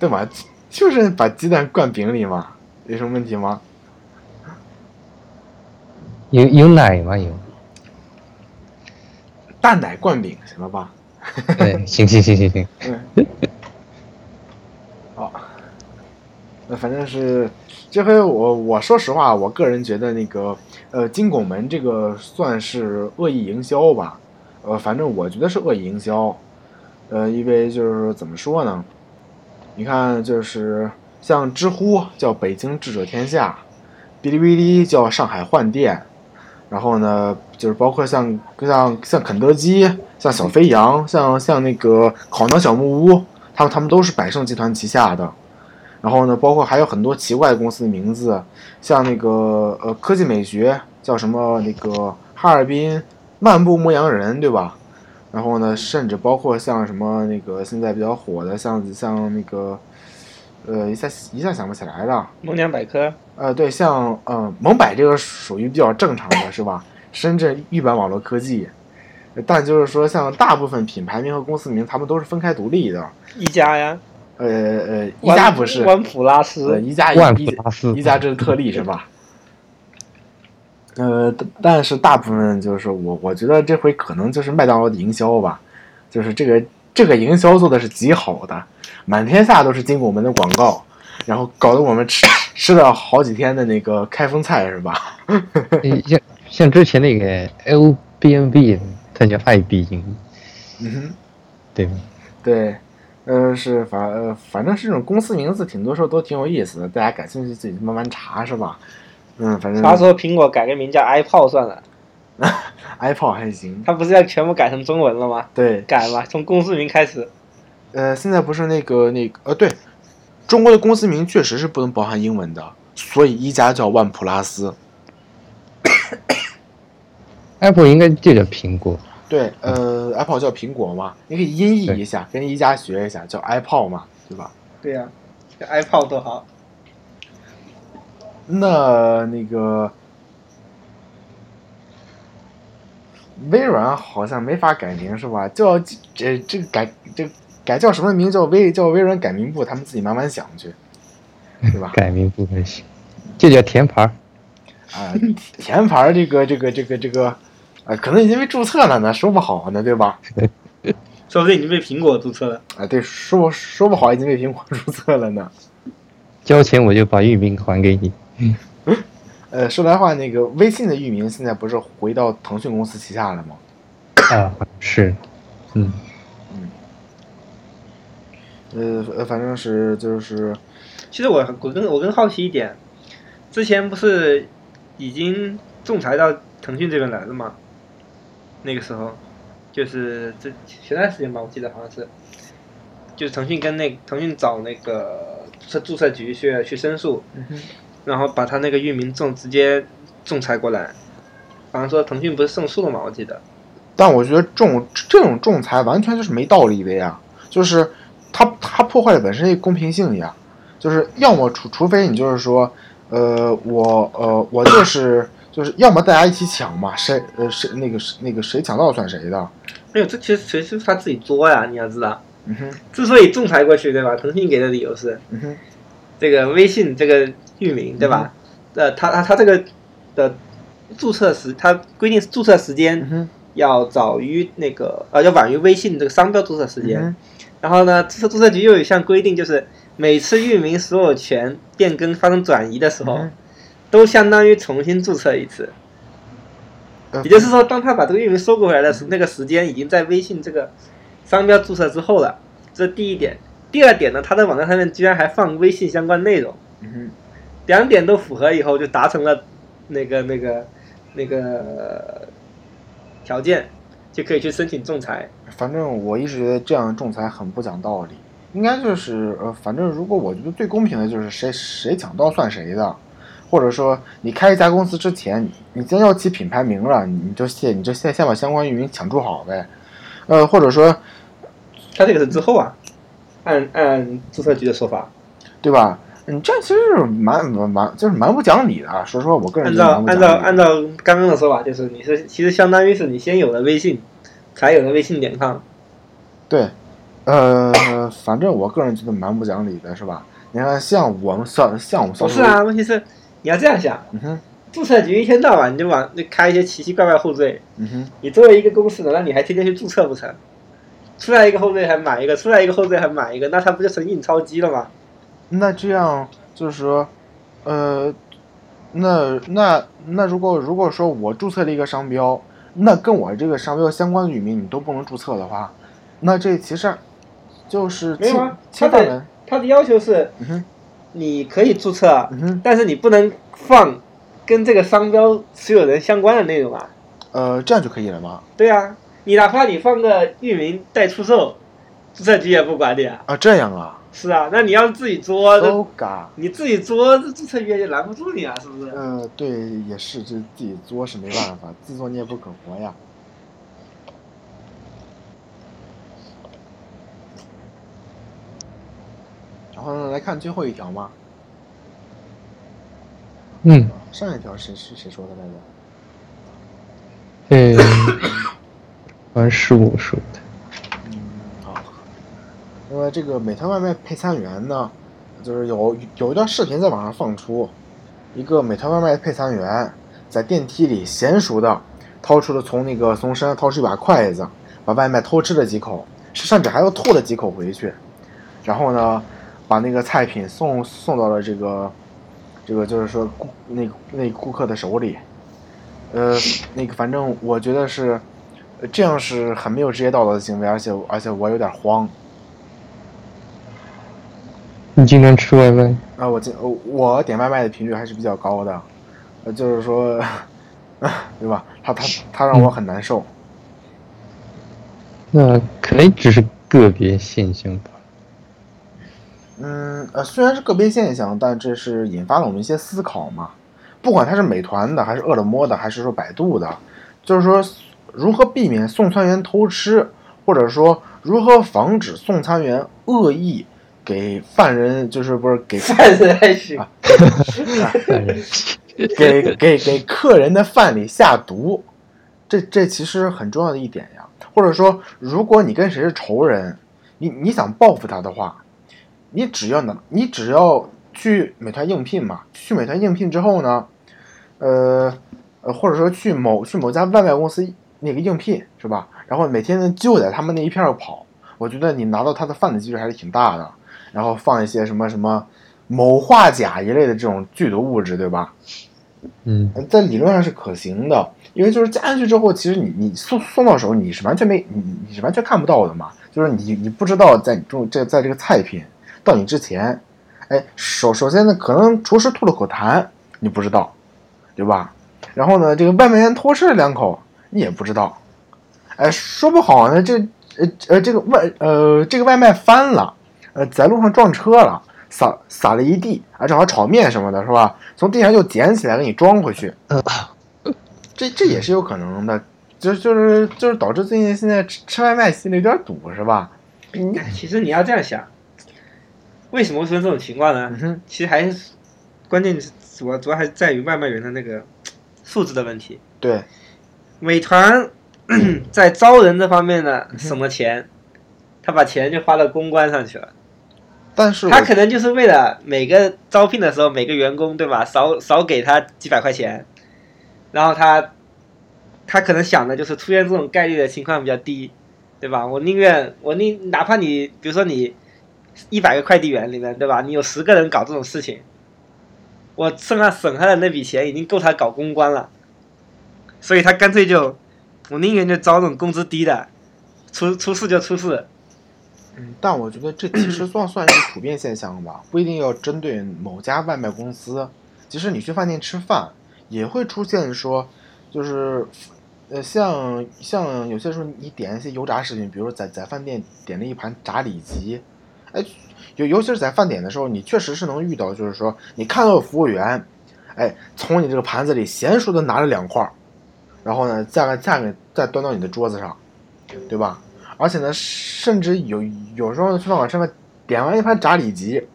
对吧？就是把鸡蛋灌饼里嘛，有什么问题吗？有有奶吗？有。蛋奶灌饼行了吧？对，行行行行行。嗯。*laughs* 好，那反正是这回我我说实话，我个人觉得那个呃金拱门这个算是恶意营销吧，呃，反正我觉得是恶意营销，呃，因为就是怎么说呢？你看，就是像知乎叫北京智者天下，哔哩哔哩叫上海换电，然后呢，就是包括像像像肯德基、像小飞扬、像像那个烤馕小木屋，他们他们都是百胜集团旗下的。然后呢，包括还有很多奇怪的公司的名字，像那个呃科技美学叫什么那个哈尔滨漫步牧羊人，对吧？然后呢，甚至包括像什么那个现在比较火的，像像那个呃一下一下想不起来了。萌娘百科，呃，对，像呃蒙百这个属于比较正常的是吧？深圳豫版网络科技，但就是说像大部分品牌名和公司名，他们都是分开独立的。一家呀，呃呃，一家不是，万普拉呃，斯，一家万普一拉斯一家这是特例是吧？呃，但但是大部分就是我我觉得这回可能就是麦当劳的营销吧，就是这个这个营销做的是极好的，满天下都是经过我们的广告，然后搞得我们吃 *clears throat* 吃了好几天的那个开封菜是吧？*laughs* 像像之前那个 L B N B，它叫爱必应，嗯哼。对吧？对，呃，是反呃，反正是这种公司名字，挺多时候都挺有意思的，大家感兴趣自己慢慢查，是吧？嗯，反正啥时候苹果改个名叫 iPod 算了？*laughs* iPod 还行，它不是要全部改成中文了吗？对，改吧，从公司名开始。呃，现在不是那个那个呃，对，中国的公司名确实是不能包含英文的，所以一加叫万普拉斯。Apple 应该就叫苹果，对，呃，Apple 叫苹果嘛，你可以音译一下，跟一加学一下，叫 iPod 嘛，对吧？对呀、叫 iPod 多好。那那个微软好像没法改名是吧？叫这这个改这改叫什么名叫微叫微软改名部，他们自己慢慢想去，对吧？*laughs* 改名不还行，就叫甜牌儿。啊，甜牌儿这个这个这个这个，啊，可能已经被注册了呢，说不好呢，对吧？*laughs* 说不定已经被苹果注册了。啊，对，说说不好已经被苹果注册了呢。交钱我就把域名还给你。呃，说来话，那个微信的域名现在不是回到腾讯公司旗下了吗？啊，是，嗯，呃呃，反正是就是其实我我更我更好奇一点，之前不是已经仲裁到腾讯这边来了吗？那个时候，就是这前段时间吧，我记得好像是，就是腾讯跟那腾讯找那个注册注册局去去申诉，然后把他那个域名仲直接仲裁过来，好像说腾讯不是胜诉了吗？我记得。但我觉得仲这种仲裁完全就是没道理的呀，就是他他破坏了本身的公平性呀，就是要么除除非你就是说，呃，我呃我就是就是要么大家一起抢嘛，谁呃谁那个那个谁抢到算谁的，没有，这其实其实是他自己作呀，你要知道。嗯哼之所以仲裁过去，对吧？腾讯给的理由是，嗯哼这个微信这个域名，对吧？呃，他他他这个的注册时，它规定注册时嗯间要早于那个呃，要晚于微信这个商标注册时间。嗯然后呢，注册注册局又有一项规定，就是每次域名所有权变更发生转移的时候，嗯都相当于重新注册一次。呃也就是说，当他把这个域名收过回来的时候，那个时间已经在微信这个商标注册之后了。这是第一点。第二点呢，他在网站上面居然还放微信相关内容，嗯哼两点都符合以后，就达成了那个那个那个呃条件，就可以去申请仲裁。反正我一直觉得这样仲裁很不讲道理，应该就是呃，反正如果我觉得最公平的就是谁谁抢到算谁的，或者说你开一家公司之前，你先要起品牌名了，你就先你就先先把相关域名抢注好呗，呃，或者说他这个是之后啊，按按注册局的说法，对吧？你这其实是蛮蛮蛮就是蛮不讲理的啊，说实话，我个人按照按照按照刚刚的说法，就是你是其实相当于是你先有了微信，才有了微信点 com。对，呃，反正我个人觉得蛮不讲理的，是吧？你看，像我们算像我们销售不是啊，问题是你要这样想，嗯哼，注册局一天到晚你就往就开一些奇奇怪怪后缀，嗯哼，你作为一个公司，的，那你还天天去注册不成？出来一个后缀还买一个，出来一个后缀还买一个，那它不就成印钞机了吗？那这样就是说，呃，那那那如果如果说我注册了一个商标，那跟我这个商标相关的域名你都不能注册的话，那这其实就是侵没有啊，它的侵犯人，它的要求是嗯，你可以注册，嗯，但是你不能放跟这个商标持有人相关的内容啊。呃，这样就可以了吗？对啊，你哪怕你放个域名待出售，注册局也不管你啊。啊，这样啊是啊，那你要是自己作，这，so 你自己作，这注册局也拦不住你啊，是不是？呃，对，也是，这自己作是没办法，*laughs* 自作孽不可活呀。然后呢，来看最后一条嘛，嗯，上一条谁是谁说的来着？嗯，好像是我说的。因为。这个美团外卖配餐员呢，就是有有一段视频在网上放出，一个美团外卖配餐员在电梯里娴熟的掏出了从那个从身上掏出一把筷子，把外卖偷吃了几口，甚至还又吐了几口回去，然后呢，把那个菜品送送到了这个这个就是说顾那那顾客的手里，呃，那个反正我觉得是这样是很没有职业道德的行为，而且而且我有点慌。你经常吃外卖？啊，我今呃我点外卖的频率还是比较高的，呃，就是说，*laughs* 对吧？他他他让我很难受。那可能只是个别现象吧。嗯，呃，虽然是个别现象，但这是引发了我们一些思考嘛。不管他是美团的，还是饿了么的，还是说百度的，就是说如何避免送餐员偷吃，或者说如何防止送餐员恶意给犯人，就是不是给犯人还行，*laughs* 给给给客人的饭里下毒，这这其实很重要的一点呀。或者说，如果你跟谁是仇人，你你想报复他的话，你只要能，你只要去美团应聘嘛，去美团应聘之后呢，呃呃，或者说去某去某家外卖公司那个应聘是吧？然后每天就在他们那一片儿跑，我觉得你拿到他的饭的几率还是挺大的。然后放一些什么什么某化钾一类的这种剧毒物质，对吧？嗯，在理论上是可行的，因为就是加进去之后，其实你你送送到手，你是完全没你你你是完全看不到的嘛，就是你你不知道在你中这在这个菜品到你之前，哎，首首先呢，可能厨师吐了口痰，你不知道，对吧？然后呢，这个外卖员偷吃了两口，你也不知道，哎，说不好呢，这呃呃这个外呃这个外卖翻了，呃在路上撞车了。撒撒了一地啊，正好炒面什么的，是吧？从地上又捡起来给你装回去，这这也是有可能的，就就是就是导致最近现在吃吃外卖心里有点堵，是吧？哎其实你要这样想，为什么会出现这种情况呢嗯？其实还是关键是主要主要还是在于外卖员的那个素质的问题。对，美团 *clears throat* 在招人这方面呢省了钱，他把钱就花到公关上去了。但是他可能就是为了每个招聘的时候，每个员工对吧，少少给他几百块钱，然后他他可能想的就是出现这种概率的情况比较低，对吧？我宁愿我宁哪怕你比如说你一百个快递员里面对吧，你有十个人搞这种事情，我剩下省下的那笔钱已经够他搞公关了，所以他干脆就我宁愿就招这种工资低的，出出事就出事，嗯，但我觉得这其实算算是普遍现象吧，不一定要针对某家外卖公司。即使你去饭店吃饭，也会出现说，就是，呃，像像有些时候你点一些油炸食品，比如说在在饭店点了一盘炸里脊，哎，尤尤其是在饭点的时候，你确实是能遇到，就是说你看到服务员，哎，从你这个盘子里娴熟的拿了两块，然后呢，再再给再端到你的桌子上，对吧？而且呢，甚至有有时候去饭馆吃饭，点完一盘炸里脊，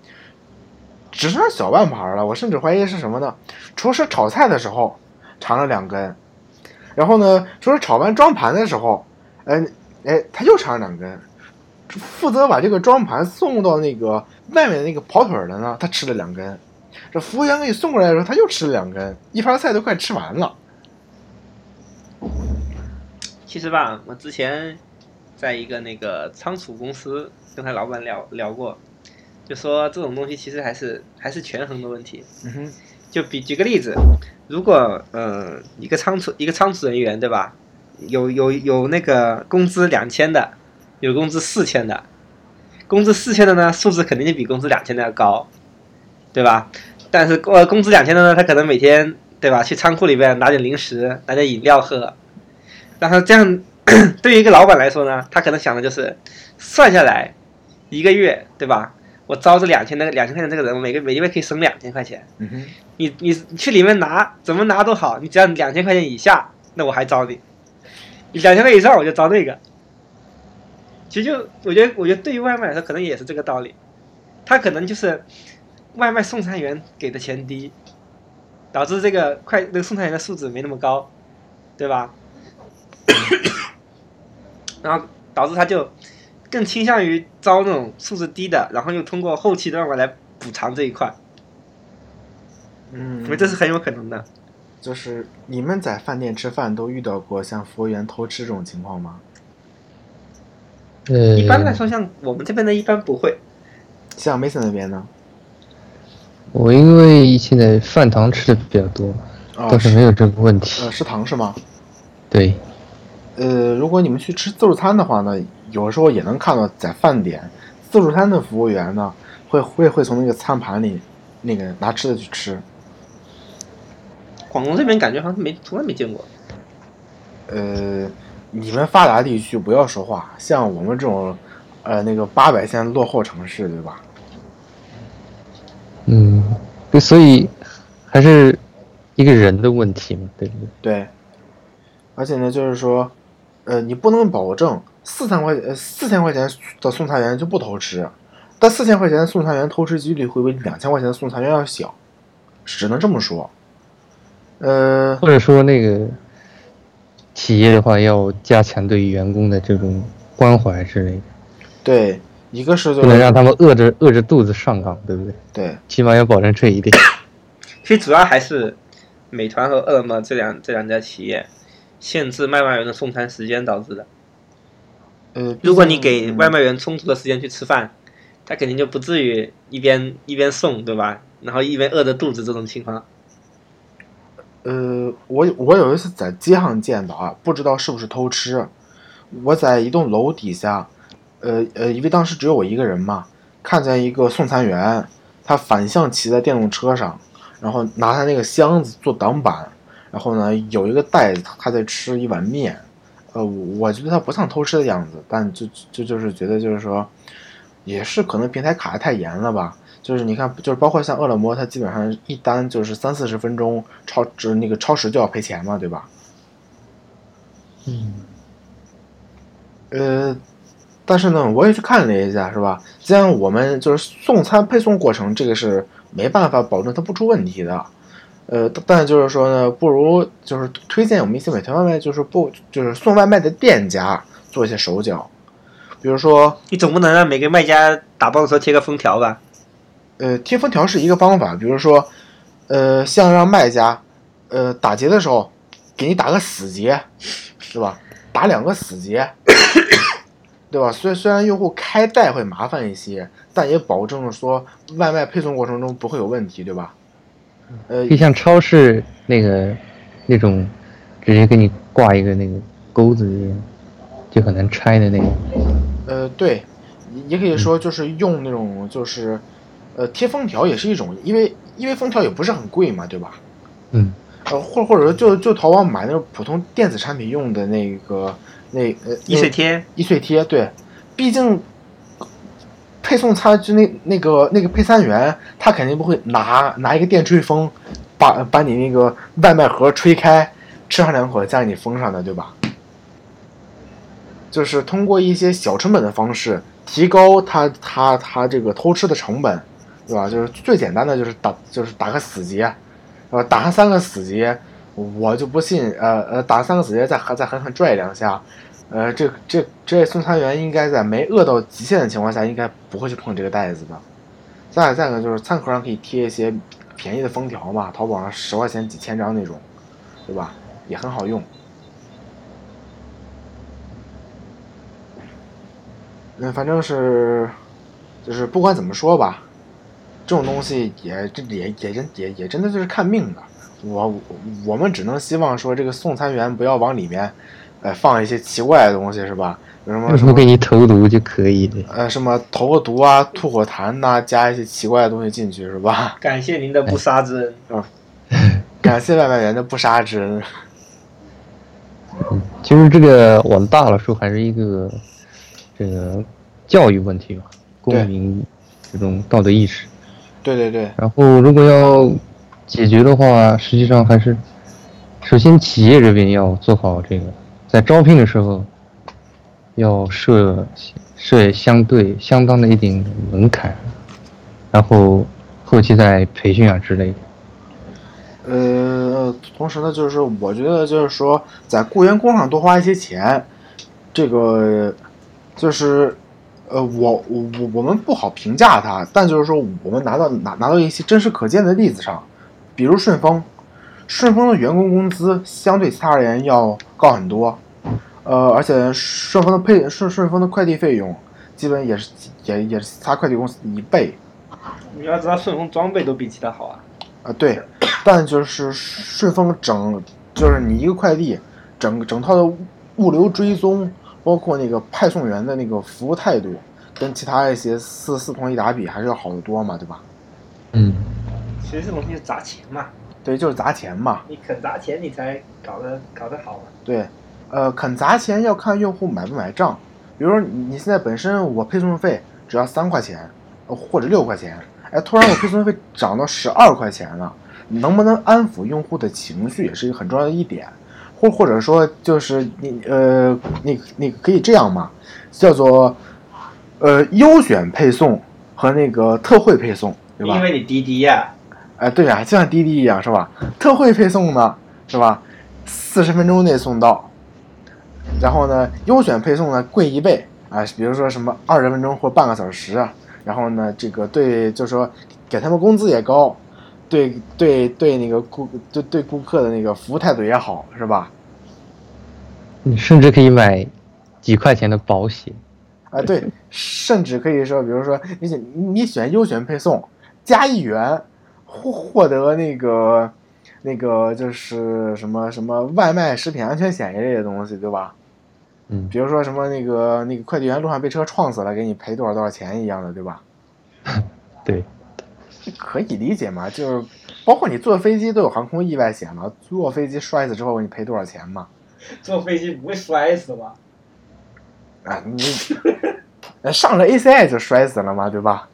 只剩下小半盘了。我甚至怀疑是什么呢？厨师炒菜的时候尝了两根，然后呢，厨师炒完装盘的时候，哎哎，他又尝了两根。负责把这个装盘送到那个外面的那个跑腿的呢，他吃了两根。这服务员给你送过来的时候，他又吃了两根，一盘菜都快吃完了。其实吧，我之前在一个那个仓储公司跟他老板聊聊过，就说这种东西其实还是还是权衡的问题。嗯哼，就比举个例子，如果呃一个仓储一个仓储人员对吧，有有有那个工资两千的，有工资四千的，工资四千的呢素质肯定就比工资两千的要高，对吧？但是呃工资两千的呢，他可能每天对吧去仓库里边拿点零食，拿点饮料喝，然后这样 *clears throat* 对于一个老板来说呢，他可能想的就是算下来一个月对吧？我招这两千的两千块钱这个人，我每个每个月可以省两千块钱。嗯，你你你去里面拿，怎么拿都好，你只要两千块钱以下，那我还招你；你两千块以上，我就招那个。其实就我觉得，我觉得对于外卖来说，可能也是这个道理。他可能就是外卖送餐员给的钱低，导致这个快那个送餐员的素质没那么高，对吧？*coughs* 然后导致他就更倾向于招那种素质低的，然后又通过后期的办法来补偿这一块。嗯因为这是很有可能的。就是你们在饭店吃饭都遇到过像服务员偷吃这种情况吗？呃，一般来说，像我们这边的一般不会。像 Mason 那边呢？我因为现在饭堂吃的比较多，啊，倒是没有这个问题。呃，食堂是吗？对，呃，如果你们去吃自助餐的话呢，有时候也能看到在饭点自助餐的服务员呢，会会会从那个餐盘里那个拿吃的去吃。广东这边感觉好像没从来没见过。呃，你们发达地区不要说话，像我们这种呃那个八百线落后城市，对吧？嗯，对，所以还是一个人的问题嘛，对不对？对，而且呢，就是说，呃，你不能保证四千块呃四千块钱的送餐员就不偷吃，但四千块钱的送餐员偷吃几率会比两千块钱的送餐员要小，只能这么说。呃，或者说那个企业的话，要加强对员工的这种关怀之类的，对，一个是就不能让他们饿着饿着肚子上岗，对不对？对，起码要保证这一点。其实主要还是美团和饿了么这两这两家企业限制外卖员的送餐时间导致的。呃，如果你给外卖员充足的时间去吃饭，他肯定就不至于一边一边送，对吧？然后一边饿着肚子这种情况。呃，我我有一次在街上见到啊，不知道是不是偷吃。我在一栋楼底下，呃呃，因为当时只有我一个人嘛，看见一个送餐员，他反向骑在电动车上，然后拿他那个箱子做挡板，然后呢有一个袋子，他在吃一碗面。呃，我觉得他不像偷吃的样子，但就就就是觉得就是说，也是可能平台卡的太严了吧。就是你看，就是包括像饿了么，它基本上一单就是三四十分钟，超值那个超时就要赔钱嘛，对吧？嗯，呃，但是呢，我也去看了一下，是吧？既然我们就是送餐配送过程，这个是没办法保证它不出问题的。呃，但就是说呢，不如就是推荐我们一些美团外卖，就是不就是送外卖的店家做一些手脚，比如说你总不能让每个卖家打包的时候贴个封条吧？呃，贴封条是一个方法，比如说，呃，像让卖家，呃，打结的时候给你打个死结，是吧？打两个死结，对吧？虽虽然用户开袋会麻烦一些，但也保证说外卖配送过程中不会有问题，对吧？呃就像超市那个那种，直接给你挂一个那个钩子一样，就很难拆的那种。呃，对，也可以说就是用那种就是，呃，贴封条也是一种，因为因为封条也不是很贵嘛，对吧？嗯，呃，或或者说就就淘宝买那种普通电子产品用的那个那呃易碎贴，易碎贴，对，毕竟配送餐就那那个那个配餐员，他肯定不会拿拿一个电吹风把把你那个外卖盒吹开，吃上两口再给你封上的，对吧？就是通过一些小成本的方式提高他他他这个偷吃的成本，对吧？就是最简单的就是打就是打个死结，呃，打上三个死结，我就不信，呃呃，打三个死结再再狠狠拽两下，呃，这这这送餐员应该在没饿到极限的情况下，应该不会去碰这个袋子的。再再一个就是餐盒上可以贴一些便宜的封条嘛，淘宝上十块钱几千张那种，对吧？也很好用。嗯，反正是，就是不管怎么说吧，这种东西也这也也真也也真的就是看命的。我我们只能希望说这个送餐员不要往里面，呃，放一些奇怪的东西，是吧？有什么什么给你投毒就可以了。呃什么投个毒啊、吐火痰呐、加一些奇怪的东西进去，是吧？*laughs* 感谢您的不杀之恩。感谢外卖员的不杀之恩。*laughs* 其实这个往大了说，还是一个这个教育问题吧，公民这种道德意识。对对对，然后如果要解决的话，实际上还是首先企业这边要做好这个，在招聘的时候要设设相对相当的一点门槛，然后后期再培训啊之类的。呃，同时呢，就是我觉得就是说，在雇员工上多花一些钱，这个就是呃，我我我们不好评价它，但就是说，我们拿到拿拿到一些真实可见的例子上，比如顺丰，顺丰的员工工资相对其他而言要高很多，呃，而且顺丰的配顺顺丰的快递费用基本也是也也是其他快递公司的一倍。你要知道顺丰装备都比其他好啊。啊，对，但就是顺丰整就是你一个快递整整套的物流追踪，包括那个派送员的那个服务态度，跟其他一些四四通一达比还是要好得多嘛，对吧？嗯，其实这种东西是砸钱嘛，对，就是砸钱嘛。你肯砸钱，你才搞得搞得好嘛。对，呃，肯砸钱要看用户买不买账。比如说你你现在本身我配送费只要三块钱，呃或者六块钱，哎，突然我配送费涨到十二块钱了，能不能安抚用户的情绪也是一个很重要的一点。或或者说就是你呃，你你可以这样嘛，叫做呃优选配送和那个特惠配送，对吧？因为你滴滴呀、哎，对啊，就像滴滴一样，是吧？特惠配送呢，是吧？四十分钟内送到，然后呢，优选配送呢贵一倍啊，比如说什么二十分钟或半个小时啊，然后呢，这个对，就是说给他们工资也高，对对对，那个顾对对顾客的那个服务态度也好，是吧？你甚至可以买几块钱的保险。啊，对，*laughs* 甚至可以说，比如说你选你选优选配送，加一元获获得那个那个就是什么什么外卖食品安全险一类的东西，对吧？嗯，比如说什么那个那个快递员路上被车撞死了，给你赔多少多少钱一样的，对吧？*laughs* 对，可以理解嘛，就是包括你坐飞机都有航空意外险嘛，坐飞机摔死之后给你赔多少钱嘛？*laughs* 坐飞机不会摔死吧？啊，你呃 *laughs* 上了 ACI 就摔死了嘛，对吧？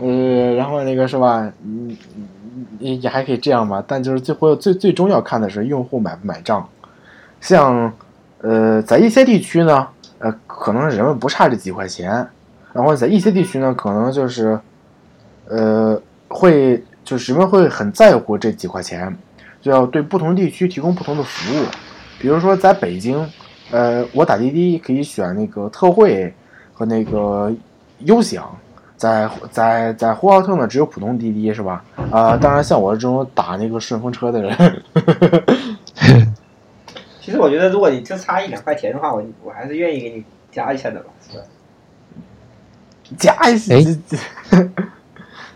呃，然后那个是吧？嗯，也还可以这样吧，但就是最后最最终要看的是用户买不买账。像呃，在一些地区呢，呃，可能人们不差这几块钱，然后在一些地区呢，可能就是呃，会就是人们会很在乎这几块钱，就要对不同地区提供不同的服务。比如说在北京，呃，我打滴滴可以选那个特惠和那个优享，在在在呼和浩特呢只有普通滴滴是吧？啊、当然像我这种打那个顺风车的人，*laughs* 其实我觉得，如果你就差一两块钱的话，我我还是愿意给你加一下的吧，是吧？*laughs* 加一下哎 *laughs*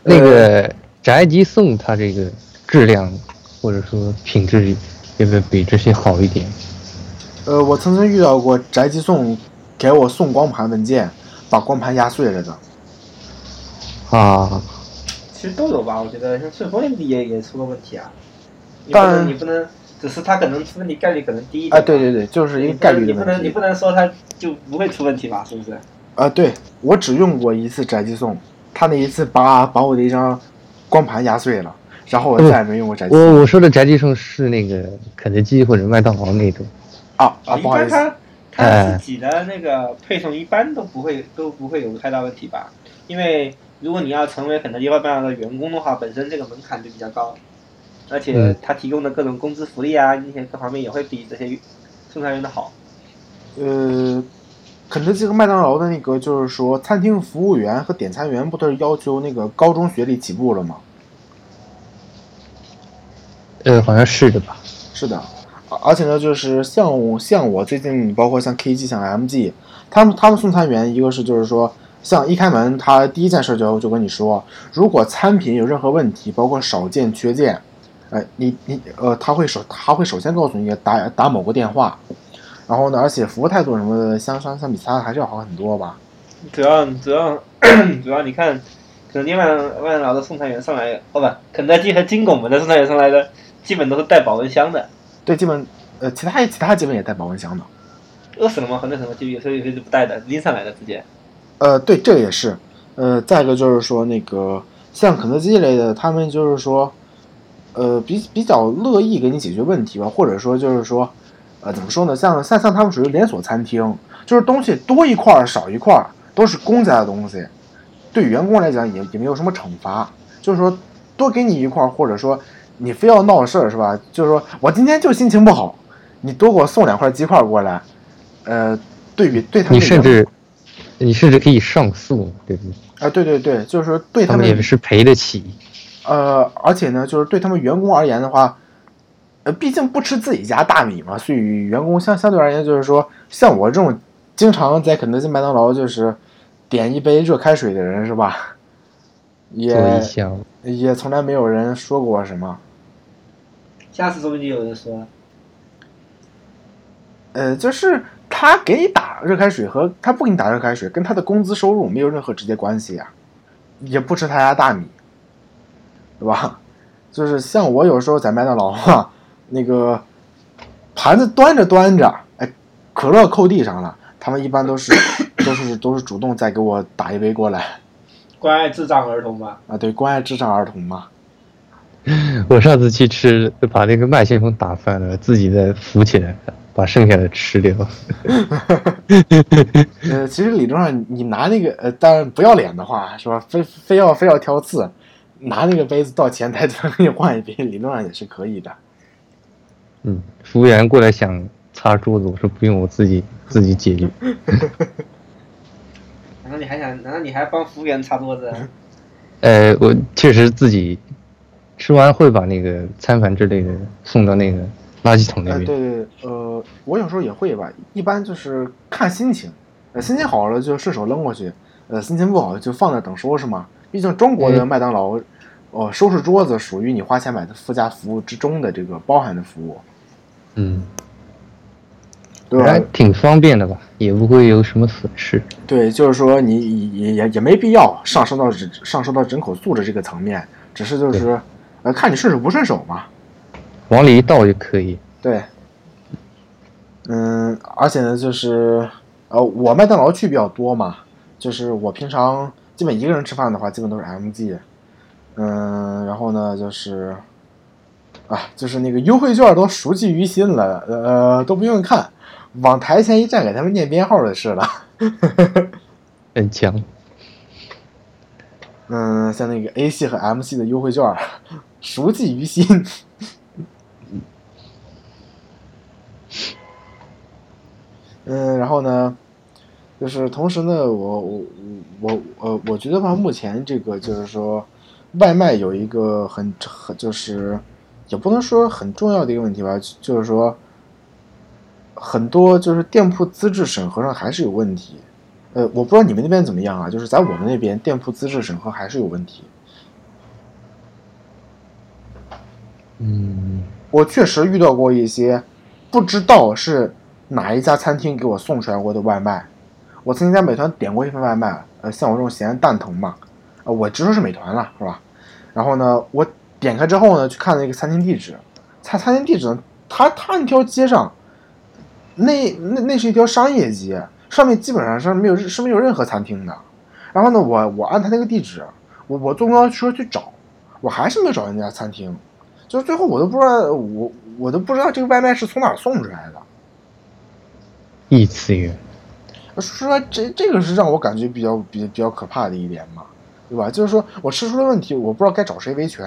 那个宅急送它这个质量或者说品质要不比这些好一点。呃，我曾经遇到过宅急送给我送光盘文件，把光盘压碎了的。啊，其实都有吧，我觉得像顺丰也也出了问题啊。你不但能，你不能，只是它可能出问题概率可能低一点。哎，对对对，就是一你个概率的问题，你不能，你不。能说它就不会出问题吧？是不是？啊，对我只用过一次宅急送，他那一次把把我的一张光盘压碎了，然后我再也没用过宅急送。我我说的宅急送是那个肯德基或者麦当劳那种。啊啊，不好意思，一般它它哎自己的那个配送一般都不会都不会有太大问题吧？因为如果你要成为肯德基、麦当劳的员工的话，本身这个门槛就比较高，而且他提供的各种工资福利啊，那些各方面也会比这些送餐员的好。呃，肯德基和麦当劳的那个就是说，餐厅服务员和点餐员不都是要求那个高中学历起步了吗？呃，好像是的吧？是的，而而且呢，就是像我像我最近，包括像 KG、像 MG，他们他们送餐员，一个是就是说，像一开门，他第一件事就就跟你说，如果餐品有任何问题，包括少件、缺件，呃，你你呃，他会首他会首先告诉你打打某个电话，然后呢，而且服务态度什么的，相相相比其他还是要好很多吧。主要主要主要你看，肯德基、麦当麦当劳的送餐员上来，哦不，肯德基和金拱门的送餐员上来的，基本都是带保温箱的。对，基本呃，其他其他基本也带保温箱的。饿死了吗？和那什么，就有时候有些是不带的，拎上来的直接。呃，对，这个也是。呃，再一个就是说，那个像肯德基类的，他们就是说，呃，比比较乐意给你解决问题吧，或者说就是说，呃，怎么说呢？像像像他们属于连锁餐厅，就是东西多一块儿少一块儿都是公家的东西，对员工来讲也也没有什么惩罚，就是说多给你一块儿，或者说你非要闹事儿是吧？就是说我今天就心情不好，你多给我送两块鸡块过来，呃，对比对他们你甚至你甚至可以上诉，对不对？啊，对对对，就是说对他们他们也是赔得起。呃，而且呢，就是对他们员工而言的话，呃，毕竟不吃自己家大米嘛，所以员工相相对而言，就是说，像我这种经常在肯德基、麦当劳就是点一杯热开水的人，是吧？也也从来没有人说过我什么。下次说不定有人说，呃，就是他给你打热开水和他不给你打热开水，跟他的工资收入没有任何直接关系呀、也不吃他家大米，对吧？就是像我有时候在麦当劳啊，那个盘子端着端着，哎，可乐扣地上了，他们一般都是 *coughs* 都是都是主动再给我打一杯过来关爱智障儿童吧。啊，对，关爱智障儿童嘛。*laughs* 我上次去吃，把那个麦旋风打翻了，自己再扶起来，把剩下的吃掉。*laughs* 呃，其实理论上你拿那个呃，当然不要脸的话是吧？非非要非要挑刺，拿那个杯子到前台再给你换一杯，理论上也是可以的。嗯，服务员过来想擦桌子，我说不用，我自己自己解决。*laughs* 难道你还想？难道你还帮服务员擦桌子？呃，我确实自己吃完会把那个餐盘之类的送到那个垃圾桶那呃，边。对对，呃，我有时候也会吧，一般就是看心情，呃，心情好了就顺手扔过去，呃，心情不好就放那等收拾嘛。毕竟中国的嗯麦当劳，呃，收拾桌子属于你花钱买的附加服务之中的这个包含的服务，嗯，对还？挺方便的吧，也不会有什么损失。对，就是说你也也也没必要上升到人上升到人口素质这个层面，只是就是，呃，看你顺手不顺手嘛。往里一倒就可以。对，嗯，而且呢，就是呃，我麦当劳去比较多嘛，就是我平常基本一个人吃饭的话，基本都是 MG，嗯，然后呢，就是啊，就是那个优惠券都熟记于心了，呃，都不用看，往台前一站，给他们念编号就是了。*laughs* 很强。嗯，像那个 A 系和 M 系的优惠券，熟记于心。嗯，然后呢，就是同时呢，我我我呃，我觉得吧，目前这个就是说，外卖有一个很很就是，也不能说很重要的一个问题吧，就是说，很多就是店铺资质审核上还是有问题。呃，我不知道你们那边怎么样啊，就是在我们那边店铺资质审核还是有问题。嗯，我确实遇到过一些不知道是哪一家餐厅给我送出来过的外卖。我曾经在美团点过一份外卖，呃，像我这种闲蛋疼嘛，呃，我直说是美团了，是吧？然后呢，我点开之后呢，去看那个餐厅地址，餐餐厅地址呢，它它那条街上，那那那是一条商业街，上面基本上是没有是没有任何餐厅的。然后呢，我我按他那个地址，我我坐公交车去找，我还是没找到那家餐厅。就是最后我都不知道，我我都不知道这个外卖是从哪送出来的。异次元。说这这个是让我感觉比较比比较可怕的一点嘛，对吧？就是说我吃出了问题，我不知道该找谁维权，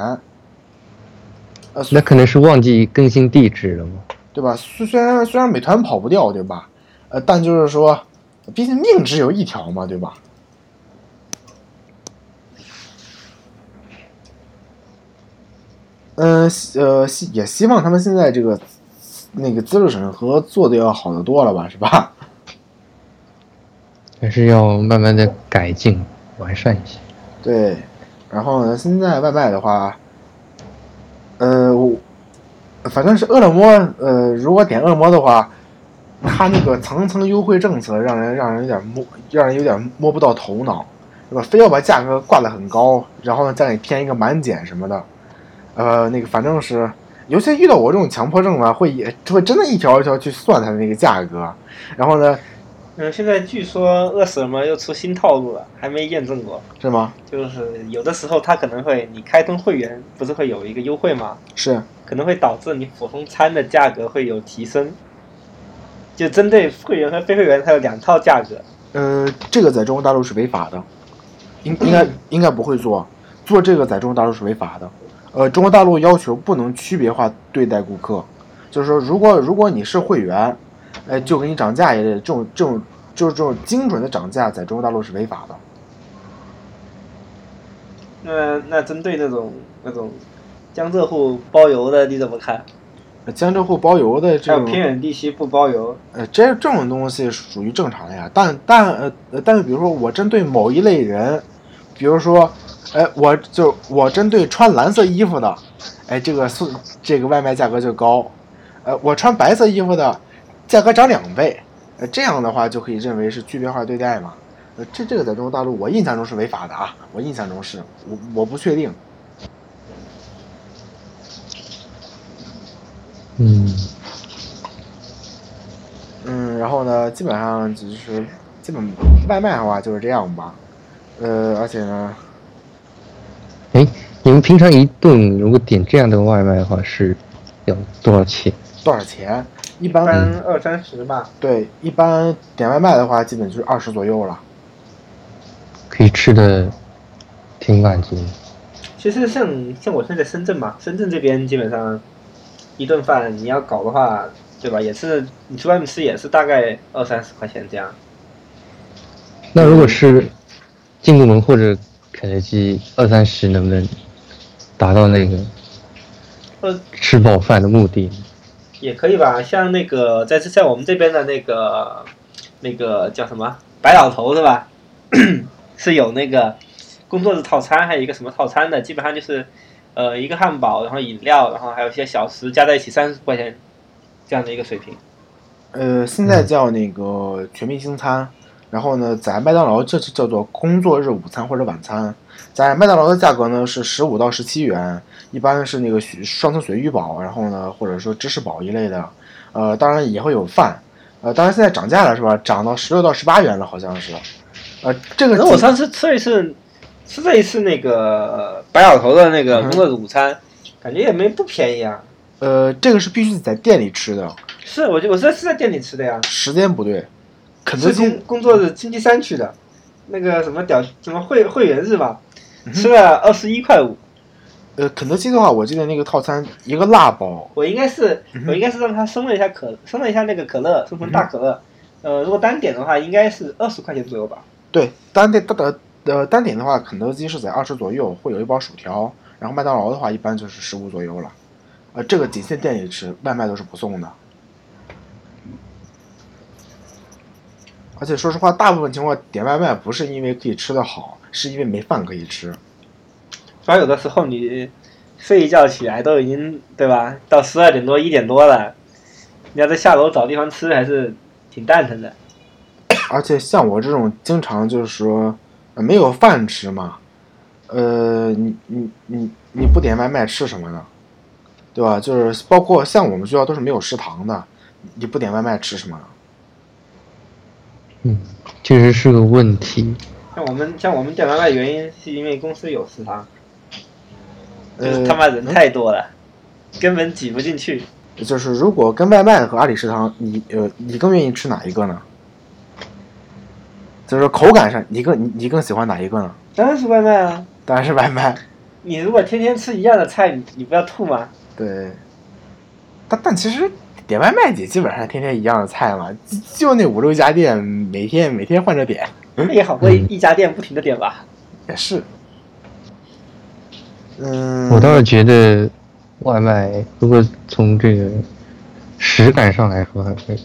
呃，那可能是忘记更新地址了吗？对吧？虽虽然虽然美团跑不掉，对吧？呃，但就是说，毕竟命只有一条嘛，对吧？嗯，希呃，希也希望他们现在这个那个资质审核做的要好得多了吧，是吧？*laughs* 还是要慢慢的改进完善一些。对，然后呢，现在外卖的话，呃，我反正是饿了么，呃，如果点饿了么的话，它那个层层优惠政策让人让人有点摸，让人有点摸不到头脑，对吧？非要把价格挂得很高，然后呢再给你添一个满减什么的，呃，那个反正是，尤其遇到我这种强迫症吧，会也会真的一条一条去算它的那个价格，然后呢，嗯，现在据说饿死了么又出新套路了，还没验证过。是吗？就是有的时候它可能会，你开通会员不是会有一个优惠吗？是，可能会导致你普通餐的价格会有提升。就针对会员和非会员，它有两套价格。呃，这个在中国大陆是违法的，应应该 *laughs* 应该不会做，做这个在中国大陆是违法的。呃，中国大陆要求不能区别化对待顾客，就是说，如果如果你是会员，哎，就给你涨价一类的这种这种就是这种精准的涨价，在中国大陆是违法的。那那针对那种那种江浙沪包邮的，你怎么看？江浙沪包邮的这种偏远地区不包邮？呃，这这种东西属于正常的呀，但但呃呃，但是比如说我针对某一类人，比如说，哎，我就我针对穿蓝色衣服的，哎，这个送这个外卖价格就高，呃，我穿白色衣服的，价格涨两倍，呃，这样的话就可以认为是区别化对待嘛，呃，这这个在中国大陆我印象中是违法的啊，我印象中是，我我不确定，嗯，嗯，然后呢，基本上就是基本外卖的话就是这样吧，呃，而且呢。哎，你们平常一顿如果点这样的外卖的话是要多少钱？多少钱？一一般般二三十吧。对，一般点外卖的话，基本就是二十左右了。可以吃的挺满足。其实像像我现在深圳嘛，深圳这边基本上一顿饭你要搞的话，对吧？也是你去外面吃也是大概二三十块钱这样。那如果是进步门或者肯德基二三十，能不能达到那个呃，吃饱饭的目的？也可以吧，像那个在在我们这边的那个那个叫什么白老头是吧？*clears throat* 是有那个工作日套餐，还有一个什么套餐的，基本上就是呃一个汉堡，然后饮料，然后还有一些小食，加在一起三十块钱这样的一个水平。呃，现在叫那个全明星餐，然后呢，在麦当劳这是叫做工作日午餐或者晚餐，在麦当劳的价格呢是十五到十七元，一般是那个许双层鳕鱼堡，然后呢或者说芝士堡一类的，呃，当然也会有饭，呃，当然现在涨价了是吧？涨到十六到十八元了，好像是，呃，这个那我上次吃了一次，吃了一次那个白老头的那个工作日午餐，感觉也没不便宜啊。呃，这个是必须在店里吃的，是，我就我是是在店里吃的呀，时间不对，肯德基工工作日星期三去的，那个什么屌什么会会员日吧，嗯吃了二十一块五。呃，肯德基的话，我记得那个套餐一个辣包，我应该是我应该是让他升了一下可升了一下那个可乐，升成大可乐。呃，如果单点的话，应该是二十块钱左右吧。对，单点单的呃单点的话，肯德基是在二十左右，会有一包薯条，然后麦当劳的话一般就是十五左右了。呃，这个仅限店里吃，外卖都是不送的。而且说实话，大部分情况点外卖不是因为可以吃的好，是因为没饭可以吃。主要有的时候你睡一觉起来都已经对吧，到十二点多一点多了，你要再下楼找地方吃还是挺蛋疼的。而且像我这种经常就是说、呃没有饭吃嘛，呃，你你你你不点外卖吃什么呢？对吧？就是包括像我们学校都是没有食堂的，你不点外卖吃什么呢？嗯，确实是个问题。像我们像我们点外卖原因是因为公司有食堂，就呃，是他妈人太多了，根本挤不进去。就是如果跟外卖和阿里食堂，你呃，你更愿意吃哪一个呢？就是口感上，你更你你更喜欢哪一个呢？当然是外卖啊！当然是外卖。你如果天天吃一样的菜，你你不要吐吗？对，但但其实点外卖也基本上天天一样的菜嘛，就就那五六家店，每天每天换着点，那也好过一一家店不停的点吧。也是。嗯，我倒是觉得外卖如果从这个实感上来说，还是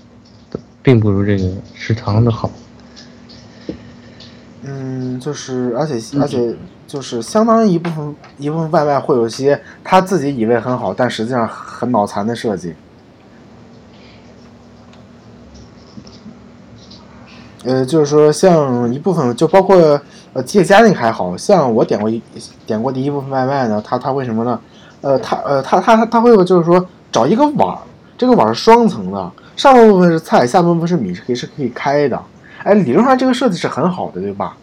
并不如这个食堂的好。嗯，就是而且而且就是相当一部分一部分外卖会有些他自己以为很好，但实际上很脑残的设计。呃，就是说，像一部分就包括呃吉野家那个还好像我点过一点过的一部分外卖呢，他他为什么呢？呃，他呃他他他会就是说找一个碗儿，这个碗儿是双层的，上半部分是菜，下半部分是米，是可以是可以开的。哎，理论上这个设计是很好的，对吧？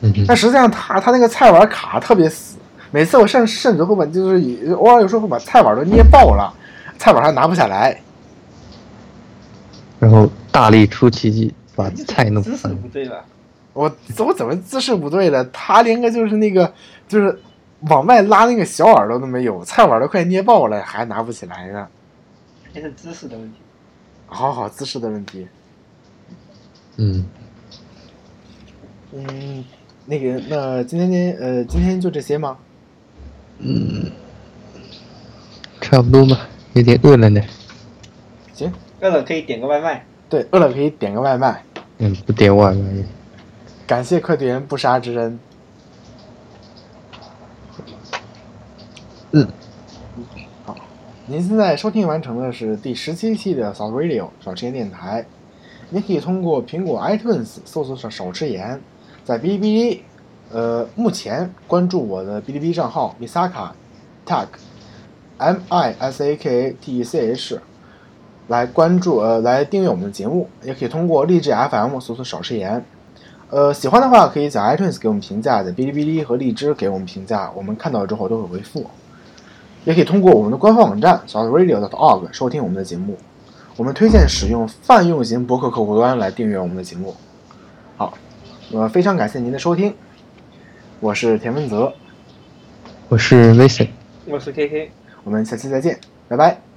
嗯但实际上他他那个菜碗卡得特别死，每次我甚甚至会把就是偶尔有时候会把菜碗都捏爆了，菜碗还拿不下来。然后大力出奇迹把菜弄姿势。不对了。我我怎么姿势不对了？他连个就是那个就是往外拉那个小耳朵都没有，菜碗都快捏爆了，还拿不起来呢。这是姿势的问题。好好姿势的问题。嗯，嗯，那个，那今天呃，今天就这些吗？嗯，差不多吧，有点饿了呢。行，饿了可以点个外卖。对，饿了可以点个外卖。嗯，不点外卖。感谢快递员不杀之恩。嗯，好，您现在收听完成的是第十七期的 South Radio 少吃盐电台。您可以通过苹果 iTunes 搜索“少少吃盐”，在哔哩哔哩，呃，目前关注我的哔哩哔哩账号 Misaka Tag M I S A K A T E C H，来关注呃来订阅我们的节目，也可以通过荔枝 FM 搜索“少吃盐”。呃，喜欢的话可以在 iTunes 给我们评价，在哔哩哔哩和荔枝给我们评价，我们看到之后都会回复。也可以通过我们的官方网站 southradio.org 收听我们的节目。我们推荐使用泛用型博客客户端来订阅我们的节目。好，呃，非常感谢您的收听，我是田文泽，我是 Mason，我是 KK，我们下期再见，拜拜。